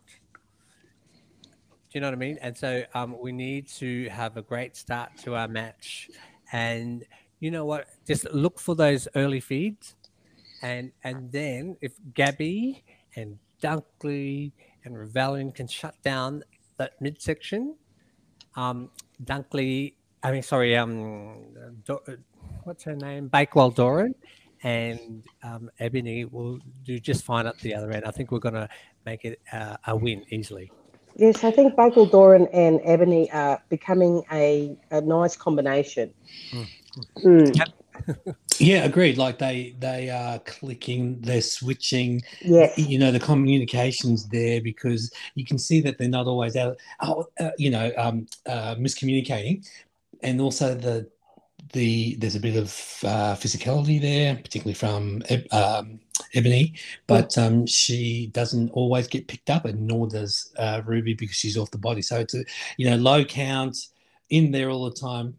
Speaker 3: Do you know what I mean? And so um, we need to have a great start to our match, and you know what? Just look for those early feeds, and and then if Gabby and Dunkley and Ravaillion can shut down that midsection. Um, Dunkley, I mean, sorry, um, what's her name? Bakewell Doran and um, Ebony will do just fine at the other end. I think we're going to make it uh, a win easily.
Speaker 2: Yes, I think Bakewell Doran and Ebony are becoming a, a nice combination. Mm.
Speaker 1: Yeah, agreed. Like they they are clicking, they're switching.
Speaker 2: Yeah,
Speaker 1: You know, the communications there because you can see that they're not always out. Oh, uh, you know, um, uh, miscommunicating, and also the the there's a bit of uh, physicality there, particularly from um, Ebony, but um, she doesn't always get picked up, and nor does uh, Ruby because she's off the body. So it's a you know low count in there all the time.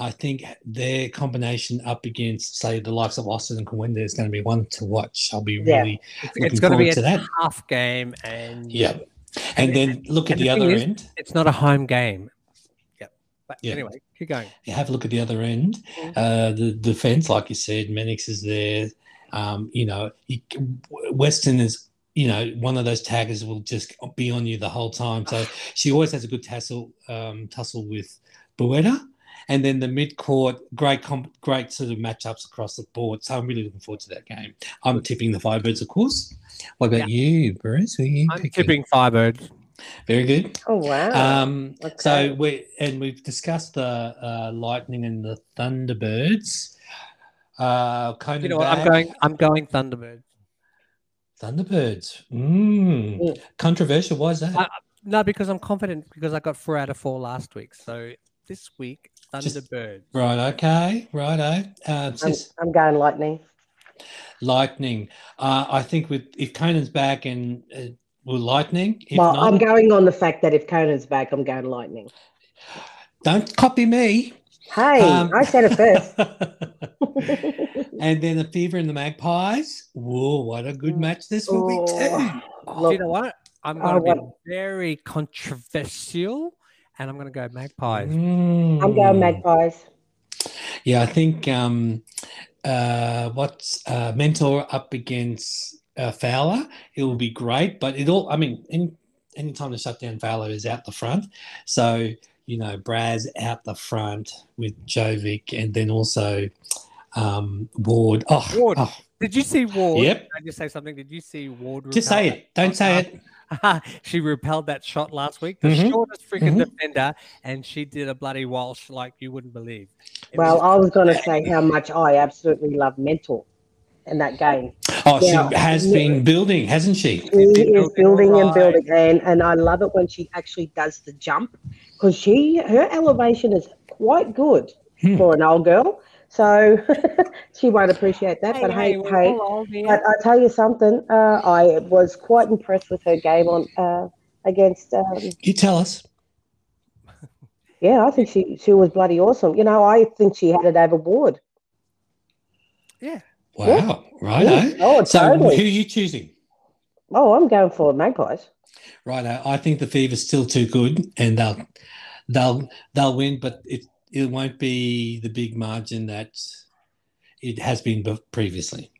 Speaker 1: I think their combination up against, say, the likes of Austin and Corinda is going to be one to watch. I'll be
Speaker 2: Yeah.
Speaker 1: really
Speaker 3: It's,
Speaker 1: Looking
Speaker 3: it's going to be
Speaker 1: forward to
Speaker 3: a
Speaker 1: that.
Speaker 3: tough game, and
Speaker 1: yeah. And then look at the
Speaker 3: the
Speaker 1: other
Speaker 3: is-
Speaker 1: end.
Speaker 3: it's not a home game. Yep. But
Speaker 1: Yeah.
Speaker 3: anyway, keep going.
Speaker 1: You have a look at the other end.
Speaker 2: Mhm.
Speaker 1: Uh, the defense, like you said, Mannix is there. Um, you know, you, Weston is, you know, one of those taggers will just be on you the whole time. So she always has a good tussle, um, tussle with Bueta. And then the mid court, great, comp- great sort of matchups across the board. So I'm really looking forward to that game. I'm tipping the Firebirds, of course. What about you, Bruce? Who are you
Speaker 3: I'm
Speaker 1: picking?
Speaker 3: tipping Firebirds.
Speaker 1: Very good.
Speaker 2: Oh wow.
Speaker 1: Um,
Speaker 2: okay.
Speaker 1: So we and we've discussed the uh, Lightning and the Thunderbirds. Uh, Koenen
Speaker 3: You know what? I'm going. I'm going Thunderbirds.
Speaker 1: Thunderbirds. Mm.
Speaker 2: Mm.
Speaker 1: Controversial. Why is that?
Speaker 3: I- No, because I'm confident because I got four out of four last week. So this week,
Speaker 1: Just-
Speaker 3: Thunderbirds.
Speaker 1: right. Okay. Righto. Uh,
Speaker 2: I'm,
Speaker 1: sis,
Speaker 2: I'm going lightning.
Speaker 1: lightning. Uh, I think with if Koenen's back and uh, will lightning. If
Speaker 2: well,
Speaker 1: not,
Speaker 2: I'm going on the fact that if Koenen's back, I'm going lightning.
Speaker 1: don't copy me.
Speaker 2: Hey,
Speaker 1: Um,
Speaker 2: I said it first.
Speaker 1: and then the Fever and the Magpies. Whoa, what a good match this will be too.
Speaker 2: Oh,
Speaker 3: Do
Speaker 2: look,
Speaker 3: you know what? I'm going to be very controversial, and I'm going to go Magpies.
Speaker 2: I'm going
Speaker 1: Mm.
Speaker 2: magpies.
Speaker 1: Yeah, I think um, uh, what's uh, Mentor up against uh, Fowler, it will be great. But it all, I mean, any anytime to shut down Fowler is out the front. So, you know, Braz out the front with Jovic and then also um, Ward. Oh,
Speaker 3: Ward.
Speaker 1: oh,
Speaker 3: Did you see Ward?
Speaker 1: Yep.
Speaker 3: Can I just say something? Did you see Ward?
Speaker 1: just say it. Don't say it.
Speaker 3: That- she repelled that shot last week. The
Speaker 1: Mhm.
Speaker 3: shortest freaking
Speaker 1: Mhm.
Speaker 3: defender, and she did a bloody Walsh like you wouldn't believe. It
Speaker 2: Well,
Speaker 3: was-
Speaker 2: I was going to say how much I absolutely love Mentor in that game.
Speaker 1: Oh,
Speaker 2: Yeah.
Speaker 1: she has been building, hasn't she?
Speaker 2: She is
Speaker 3: building
Speaker 2: building and building, and and I love it when she actually does the jump because she her elevation is quite good
Speaker 1: Hmm.
Speaker 2: for an old girl. So she won't appreciate that. but hey,
Speaker 3: we're
Speaker 2: hey,
Speaker 3: all.
Speaker 2: But I tell you something, uh, I was quite impressed with her game on uh, against. Um,
Speaker 1: You tell us.
Speaker 2: yeah, I think she she was bloody awesome. You know, I think she had it over Ward.
Speaker 3: yeah.
Speaker 1: Wow. Right.
Speaker 2: Yeah. Oh,
Speaker 1: So,
Speaker 2: totally.
Speaker 1: who are you choosing?
Speaker 2: Oh, I'm going for Magpies.
Speaker 1: Right. I think the Fever's still too good, and they'll they'll they'll win, but it it won't be the big margin that it has been previously.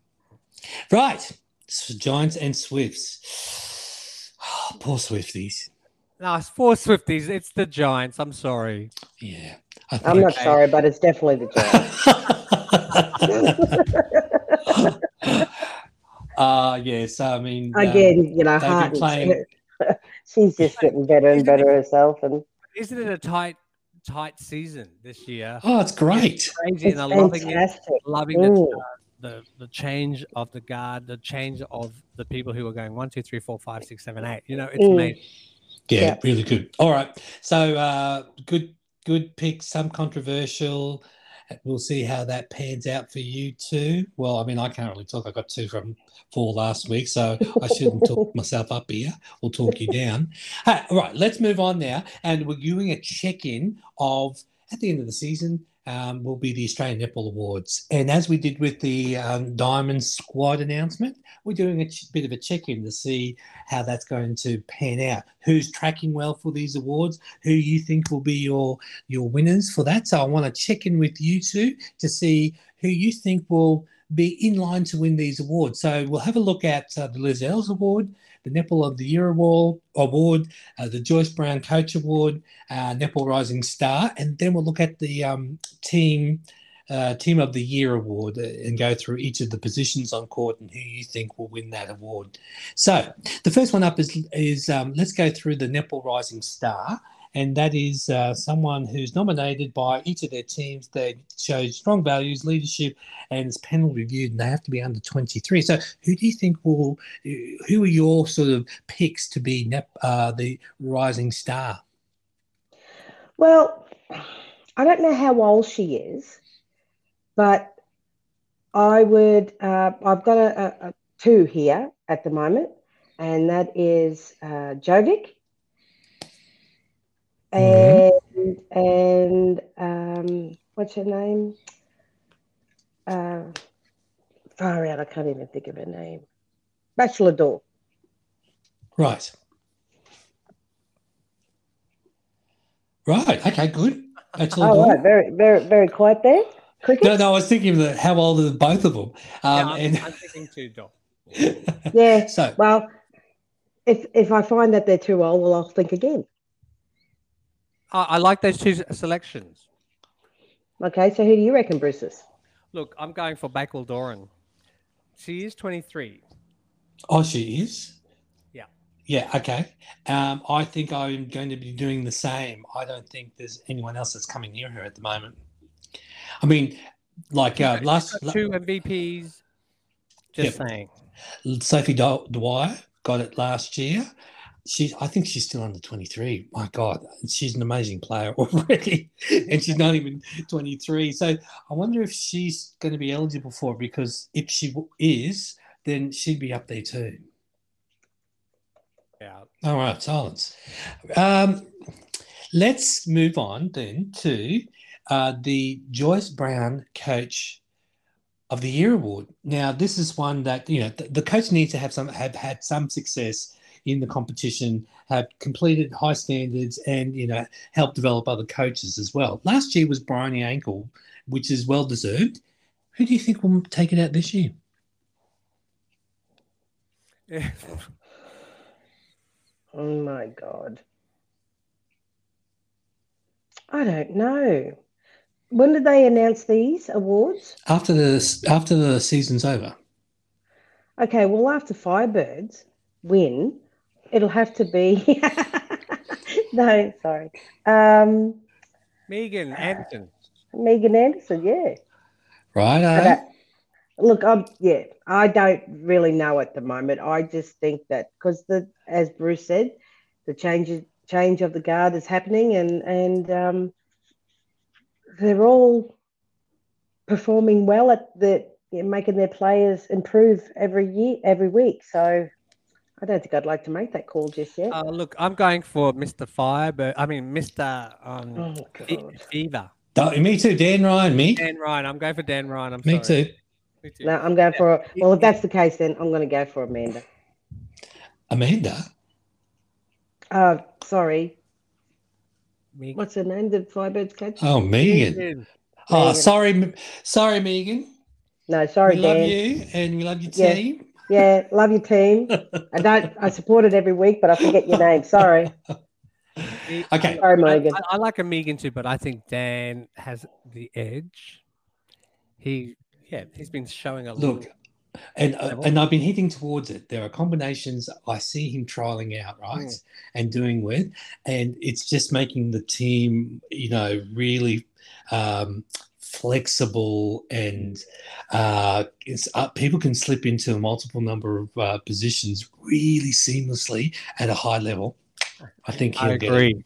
Speaker 1: Right. So Giants and Swifts. Oh, poor Swifties.
Speaker 3: No, it's four Swifties. It's the Giants. I'm sorry.
Speaker 1: Yeah. I
Speaker 2: I'm not
Speaker 3: Okay.
Speaker 2: sorry, but it's definitely the Giants.
Speaker 1: uh yes, I mean um,
Speaker 2: Again, you know,
Speaker 1: they've
Speaker 2: Hart,
Speaker 1: playing-
Speaker 2: she's just getting better and better herself, and
Speaker 3: Isn't it a tight, tight season this year?
Speaker 1: Oh, it's great.
Speaker 3: It's Crazy,
Speaker 2: it's
Speaker 3: and I'm loving it. Loving the, uh, the the change of the guard, the change of the people who are going one, two, three, four, five, six, seven, eight. You know, it's
Speaker 2: Mm.
Speaker 3: amazing.
Speaker 1: Yeah,
Speaker 2: Yeah.
Speaker 1: really good. All right. So uh good good pick, some controversial. We'll see how that pans out for you too. Well, I mean, I can't really talk. I got two from four last week, so I shouldn't talk myself up here or talk you down. Hey, all right, let's move on now. And we're doing a check-in of at the end of the season. Um, will be the Australian Netball Awards, and as we did with the um, Diamond Squad announcement, we're doing a ch- bit of a check-in to see how that's going to pan out. Who's tracking well for these awards? Who you think will be your your winners for that? So I want to check in with you two to see who you think will be in line to win these awards. So we'll have a look at uh, the Liz Ellis Award, the Netball of the Year Award, uh, the Joyce Brown Coach Award, uh, Netball Rising Star, and then we'll look at the um, team. Uh, team of the Year award uh, and go through each of the positions on court and who you think will win that award. So the first one up is is um, let's go through the Netball Rising Star, and that is uh, someone who's nominated by each of their teams that shows strong values, leadership, and is panel reviewed, and they have to be under 23. So, who do you think will, who are your sort of picks to be uh, the rising star?
Speaker 2: Well, I don't know how old she is, but I would, uh, I've got a, a, a, two here at the moment, and that is uh, Jovic mm-hmm. and um, what's her name? Uh, far out, I can't even think of her name. Bachelor Door.
Speaker 1: Right. Right. Okay. Good.
Speaker 2: Bachelor oh, right. Very, very, very quiet there.
Speaker 1: Cricket? No, no. I was thinking of how old are both of them? Um,
Speaker 3: yeah, I'm, and... I'm thinking too, Doc.
Speaker 2: yeah. So well, if if I find that they're too old, well, I'll think again.
Speaker 3: I like those two selections.
Speaker 2: Okay, so who do you reckon, Bruce's?
Speaker 3: Look, I'm going for Bakewell Doran. She is 23.
Speaker 1: Oh, she is?
Speaker 3: Yeah.
Speaker 1: Yeah, okay. Um, I think I'm going to be doing the same. I don't think there's anyone else that's coming near her at the moment. I mean, like uh, last
Speaker 3: two MVPs. Just yeah. saying.
Speaker 1: Sophie Dwyer got it last year she's I think she's still under 23. My God, she's an amazing player already. and she's not even 23. So I wonder if she's going to be eligible for it because if she is, then she'd be up there too.
Speaker 3: Yeah.
Speaker 1: All right, silence. Um, let's move on then to uh, the Joyce Brown Coach of the Year award. Now, this is one that you know the, the coach needs to have some have had some success in the competition have completed high standards and you know helped develop other coaches as well. Last year was Briony Akle, which is well deserved. Who do you think will take it out this year?
Speaker 2: oh my god. I don't know. When did they announce these awards?
Speaker 1: After the after the season's over.
Speaker 2: Okay, well after Firebirds win, it'll have to be. no, sorry. Um,
Speaker 3: Megan Anderson.
Speaker 2: Megan Anderson, yeah.
Speaker 1: Right. Uh,
Speaker 2: look, I'm yeah. I don't really know at the moment. I just think that because the, as Bruce said, the change change of the guard is happening, and and um, they're all performing well at the making their players improve every year, every week. So I don't think I'd like to make that call just yet.
Speaker 3: Uh, look, I'm going for Mr. Fire, but I mean Mr. Um, oh, Fever.
Speaker 1: me too, Dan Ryan. Me.
Speaker 3: Dan Ryan. I'm going for Dan Ryan. I'm
Speaker 1: me
Speaker 3: sorry.
Speaker 1: too.
Speaker 2: Me too. No, I'm going for. Well, if that's the case, then I'm going to go for Amanda.
Speaker 1: Amanda.
Speaker 2: Uh, sorry. Megan. What's her name? The Firebirds coach?
Speaker 1: Oh, Megan. Megan. Oh, sorry, sorry, Megan.
Speaker 2: No, sorry,
Speaker 1: we
Speaker 2: Dan.
Speaker 1: love you, and we love your team.
Speaker 2: Yeah. Yeah, love your team. I don't. I support it every week, but I forget your name. Sorry.
Speaker 1: Okay.
Speaker 2: Sorry, Megan.
Speaker 3: I, I, like a Megan too, but I think Dan has the edge. He, yeah, he's been showing a
Speaker 1: look, and uh, and I've been hitting towards it. There are combinations I see him trialing out, right, mm. and doing with, and it's just making the team, you know, really um, flexible and uh, uh, people can slip into a multiple number of uh, positions really seamlessly at a high level. I think he'll
Speaker 3: I agree.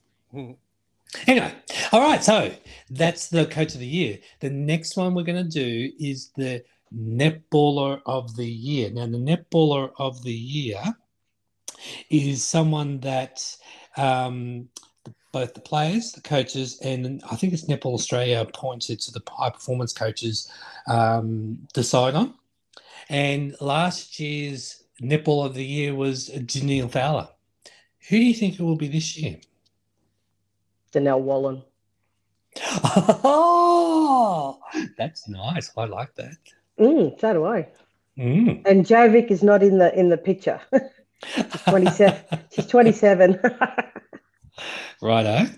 Speaker 1: Anyway, all right. So that's the coach of the year. The next one we're going to do is the netballer of the year. Now, the netballer of the year is someone that um, both the players, the coaches, and I think it's Netball Australia appointed to the high performance coaches um, decide on. And last year's Netball of the Year was Jhaniele Fowler. Who do you think it will be this year?
Speaker 2: Donnell Wallam.
Speaker 1: Oh, that's nice. I like that.
Speaker 2: Mm, so do I.
Speaker 1: Mm.
Speaker 2: And Jovic is not in the in the picture. She's 27. She's 27.
Speaker 1: Righto.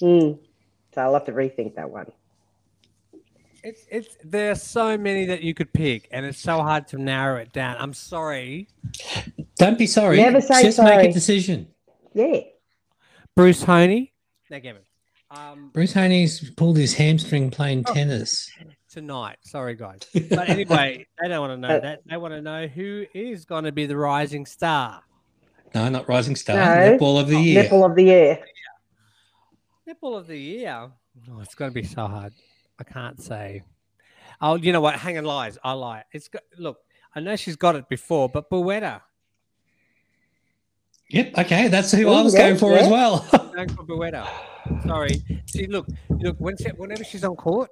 Speaker 2: mm. So I'll have to rethink that one.
Speaker 3: It's it's there are so many that you could pick, and it's so hard to narrow it down. I'm sorry,
Speaker 1: Don't be sorry.
Speaker 2: Never say
Speaker 1: Just make a decision.
Speaker 2: Yeah.
Speaker 3: Bruce Honey. No, Kevin. Um,
Speaker 1: Bruce Honey's pulled his hamstring playing
Speaker 2: Oh.
Speaker 1: tennis.
Speaker 3: tonight. Sorry, guys. But anyway, they don't want to know
Speaker 2: Uh,
Speaker 3: that. They want to know who is going to be the rising star.
Speaker 1: No, not Rising Star.
Speaker 2: No.
Speaker 1: Netball of the year.
Speaker 2: Nipple of the year.
Speaker 3: Nipple of the year. Oh, it's going to be so hard. I can't say. Oh, you know what? Hang on, lies. I lie. It's got. Look, I know she's got it before, but Bueta.
Speaker 1: Yep. Okay, that's who I
Speaker 2: Oh,
Speaker 1: was going for as well.
Speaker 3: Going for Bueta. Sorry. See, look, look. When she, whenever she's on court,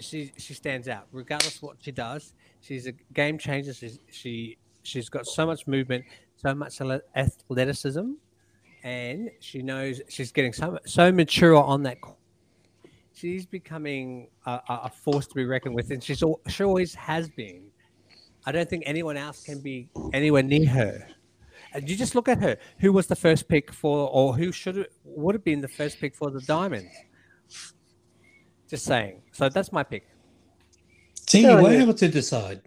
Speaker 3: she she stands out. Regardless of what she does, she's a game changer. She's, she she's got so much movement, so much athleticism, and she knows she's getting so so mature on that. She's becoming a, a a force to be reckoned with, and she's al- she always has been. I don't think anyone else can be anywhere near her. And you just look at her. Who was the first pick for, or who should have, would have been the first pick for the Diamonds? Just saying. So that's my pick.
Speaker 1: See,
Speaker 2: Good
Speaker 1: you were able to decide.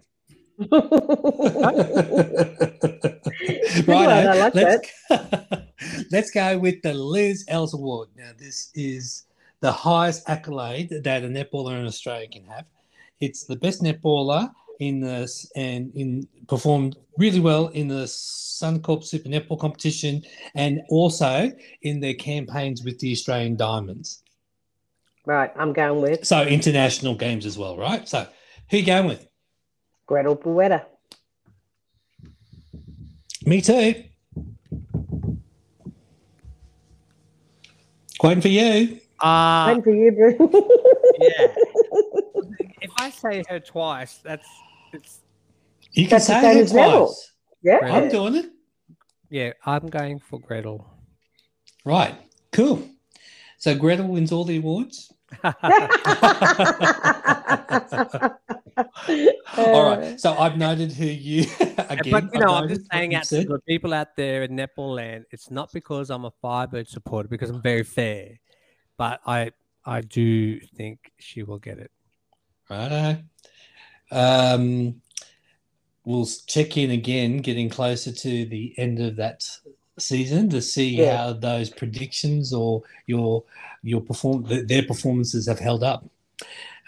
Speaker 1: Right,
Speaker 2: eh? I like
Speaker 1: let's, let's go with the Liz Ellis Award. Now, this is the highest accolade that a netballer in Australia can have. It's the best netballer in this and in performed really well in the Suncorp Super Netball competition and also in their campaigns with the Australian Diamonds.
Speaker 2: right, I'm going with
Speaker 1: So international games as well, right? So who you going with?
Speaker 2: Gretel Bueta.
Speaker 1: Me too. Waiting for you.
Speaker 3: Uh,
Speaker 2: Waiting for you, Bruce.
Speaker 3: yeah. if I say her twice, that's it's
Speaker 1: You can
Speaker 2: That's the
Speaker 1: say
Speaker 2: same
Speaker 1: it
Speaker 2: as Neville.
Speaker 1: twice.
Speaker 2: yeah.
Speaker 1: I'm doing it.
Speaker 3: yeah. I'm going for Gretel.
Speaker 1: Right. Cool. So Gretel wins all the awards. all right. So I've noted who you again.
Speaker 3: but you know,
Speaker 1: I've
Speaker 3: I'm just saying out to the people out there in Nepal land, it's not because I'm a Firebird supporter, because I'm very fair, but I I do think she will get it.
Speaker 1: Righto. Um, we'll check in again, getting closer to the end of that season to see
Speaker 2: Yeah.
Speaker 1: how those predictions or your your perform their performances have held up,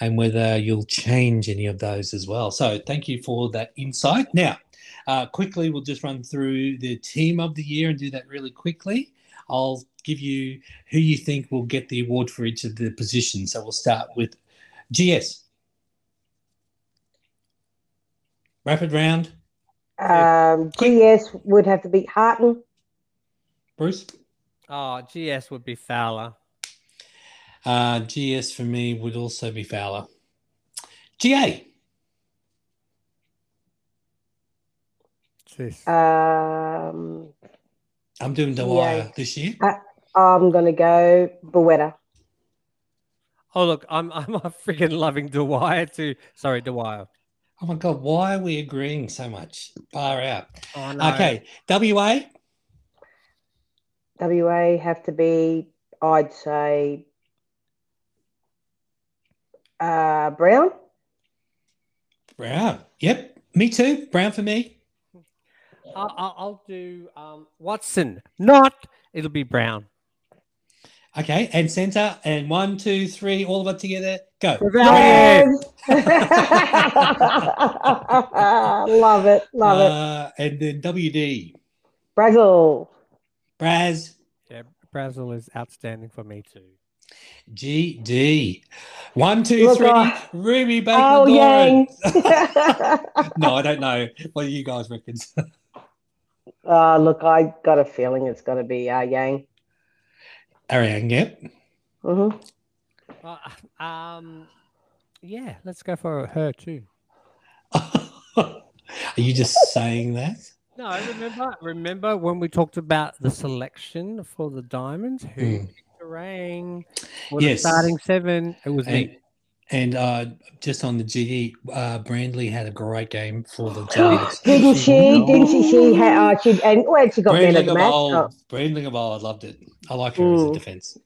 Speaker 1: and whether you'll change any of those as well. So thank you for that insight. Now, uh, quickly, we'll just run through the team of the year and do that really quickly. I'll give you who you think will get the award for each of the positions. So we'll start with GS. Rapid round,
Speaker 2: Um, GS would have to be Harten.
Speaker 1: Bruce.
Speaker 3: Oh, GS would be Fowler.
Speaker 1: Uh, GS for me would also be Fowler. GA.
Speaker 3: Jeez.
Speaker 2: Um,
Speaker 1: I'm doing the Dwyer this year.
Speaker 2: I'm going to go Bueta.
Speaker 3: Oh look, I'm I'm freaking loving Dwyer too. Sorry, Dwyer.
Speaker 1: Oh my God, why are we agreeing so much? Far out.
Speaker 3: Oh no.
Speaker 1: Okay, WA.
Speaker 2: WA have to be, I'd say, uh, Brown.
Speaker 1: Brown. Yep, me too. Brown for me.
Speaker 3: I'll, I'll, I'll do um, Watson. Not. It'll be Brown.
Speaker 1: Okay, and centre. And one, two, three, all of it together. Go.
Speaker 3: Ravaillion.
Speaker 2: love it, love it.
Speaker 1: Uh, and then WD.
Speaker 2: Brazill.
Speaker 1: Braz.
Speaker 3: Yeah, Brazill is outstanding for me too.
Speaker 1: GD. One, two,
Speaker 2: Look,
Speaker 1: three.
Speaker 2: I-
Speaker 1: Ruby Baker
Speaker 2: Oh,
Speaker 1: Doran.
Speaker 2: Yang.
Speaker 1: No, I don't know. What do you guys reckon?
Speaker 2: uh, look, I got a feeling it's going to be uh, Yang.
Speaker 1: Aryang, yep.
Speaker 2: hmm
Speaker 3: Uh, um, yeah, let's go for her too.
Speaker 1: Are you just saying that?
Speaker 3: No, remember, remember when we talked about the selection for the diamonds? Who
Speaker 1: Mm.
Speaker 3: Picked the for
Speaker 1: Yes.
Speaker 3: the starting seven? It was
Speaker 1: And,
Speaker 3: me.
Speaker 1: And uh, just on the GE, uh, Brandley had a great game for the Giants.
Speaker 2: Didn't she? Didn't she? She had. Uh, she and well, she got man of
Speaker 1: Brandley
Speaker 2: the
Speaker 1: of
Speaker 2: match.
Speaker 1: old,
Speaker 2: Oh,
Speaker 1: Brandley of old, I loved it. I like her as a
Speaker 2: Mm.
Speaker 1: defense.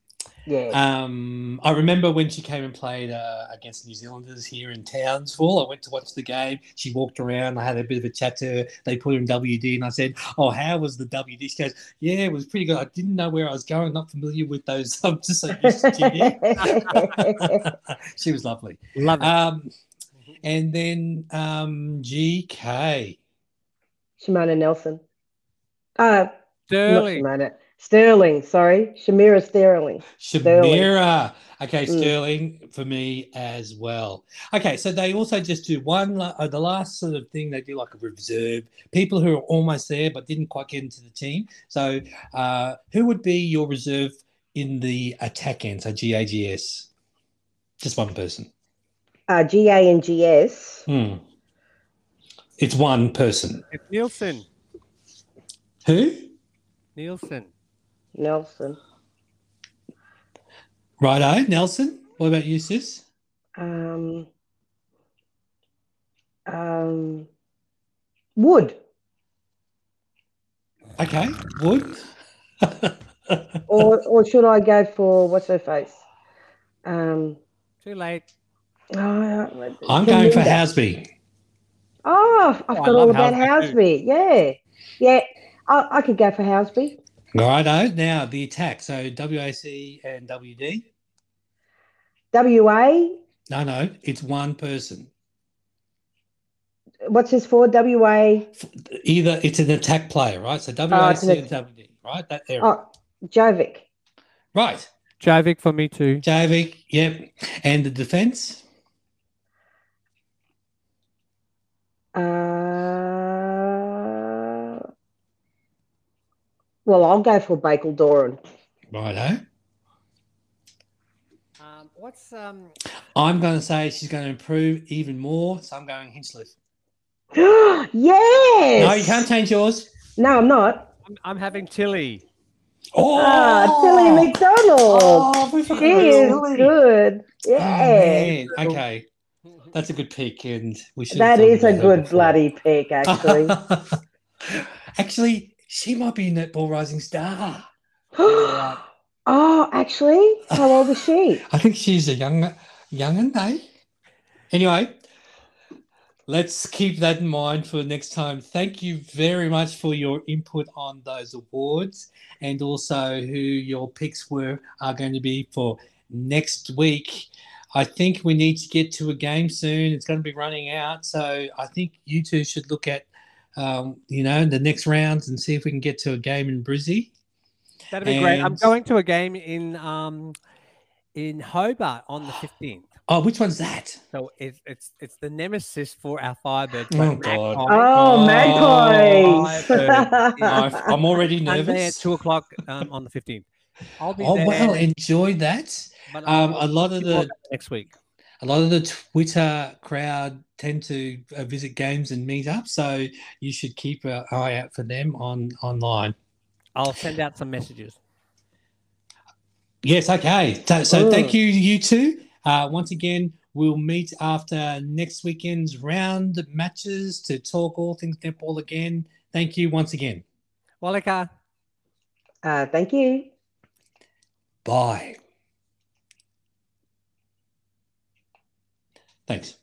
Speaker 2: Yeah.
Speaker 1: Um, I remember when she came and played uh, against New Zealanders here in Townsville. I went to watch the game. She walked around. I had a bit of a chat to her. They put her in WD, and I said, "Oh, how was the WD?" She goes, "Yeah, it was pretty good. I didn't know where I was going. Not familiar with those. I'm just so used to GD." she was lovely.
Speaker 3: Love it.
Speaker 1: Um, and then um, GK.
Speaker 2: Shimona Nelson. Uh,
Speaker 3: Sterling.
Speaker 2: not Shimona. Sterling. Sorry, Shamera Sterling.
Speaker 1: Shamera. Okay,
Speaker 2: Mm.
Speaker 1: Sterling for me as well. Okay, so they also just do one, uh, the last sort of thing they do like a reserve, people who are almost there but didn't quite get into the team. So, uh, who would be your reserve in the attack end? So, GAGS. Just one person.
Speaker 2: Uh, GA and GS.
Speaker 1: Hmm. It's one person.
Speaker 3: It's Nielsen.
Speaker 1: Who?
Speaker 3: Nielsen.
Speaker 2: Nelson.
Speaker 1: Righto, Nelson. What about you, sis?
Speaker 2: Um, um, Wood.
Speaker 1: Okay, Wood.
Speaker 2: Or, or should I go for what's her face? Um,
Speaker 3: Too late.
Speaker 2: oh,
Speaker 1: I'm going for Hasby.
Speaker 2: Oh, I
Speaker 3: I
Speaker 2: forgot
Speaker 3: love
Speaker 2: all about
Speaker 3: Housby too.
Speaker 2: Housby. Yeah, yeah. I, I could go for Housby.
Speaker 1: Righto. Now the attack. So WAC and WD.
Speaker 2: WA.
Speaker 1: No, no, it's one person.
Speaker 2: What's this for? WA.
Speaker 1: Either it's an attack player, right? So WAC
Speaker 2: Oh, an
Speaker 1: and WD, right? That area.
Speaker 2: Oh, Jovic.
Speaker 1: Right.
Speaker 3: Jovic for me too.
Speaker 1: Jovic, yep. And the defense?
Speaker 2: Uh, well, I'll go for Bakewell Doran.
Speaker 1: Righto.
Speaker 3: Um, what's um?
Speaker 1: I'm going to say she's going to improve even more. So I'm going Hinchcliffe.
Speaker 2: yes.
Speaker 1: No, you can't change yours.
Speaker 2: No, I'm not.
Speaker 3: I'm, I'm having Tilly.
Speaker 1: Oh,
Speaker 2: Ah, Tilly McDonald.
Speaker 1: Oh, we
Speaker 2: she is
Speaker 1: Tilly.
Speaker 2: good.
Speaker 1: Oh,
Speaker 2: Yeah.
Speaker 1: man. Okay. That's a good pick, and we should.
Speaker 2: that is a good bloody pick, actually.
Speaker 1: actually, she might be a netball rising star.
Speaker 2: oh, actually, how old is she?
Speaker 1: I think she's a young, youngin, eh? Anyway, let's keep that in mind for next time. Thank you very much for your input on those awards, and also who your picks were are going to be for next week. I think we need to get to a game soon. It's going to be running out, so I think you two should look at, um, you know, the next rounds and see if we can get to a game in Brizzy.
Speaker 3: That'd be great. I'm going to a game in um in Hobart on the 15th.
Speaker 1: Oh, which one's that?
Speaker 3: So it's it's it's the nemesis for our Firebird.
Speaker 1: Oh, God.
Speaker 2: Oh,
Speaker 1: Oh,
Speaker 2: magpies.
Speaker 1: I- I'm already
Speaker 3: Sunday at
Speaker 1: nervous.
Speaker 3: two o'clock um, on the 15th. I'll be
Speaker 1: Oh
Speaker 3: there.
Speaker 1: well, enjoy that.
Speaker 3: but
Speaker 1: Um,
Speaker 3: I'll
Speaker 1: a lot of the
Speaker 3: next week.
Speaker 1: A lot of the Twitter crowd tend to uh, visit games and meet up, so you should keep an eye out for them on online.
Speaker 3: I'll send out some messages.
Speaker 1: Yes, okay. So, so thank you, you two. Uh, once again, we'll meet after next weekend's round of matches to talk all things netball again. Thank you once again.
Speaker 3: Walika.
Speaker 2: uh, thank you.
Speaker 1: Bye. Thanks.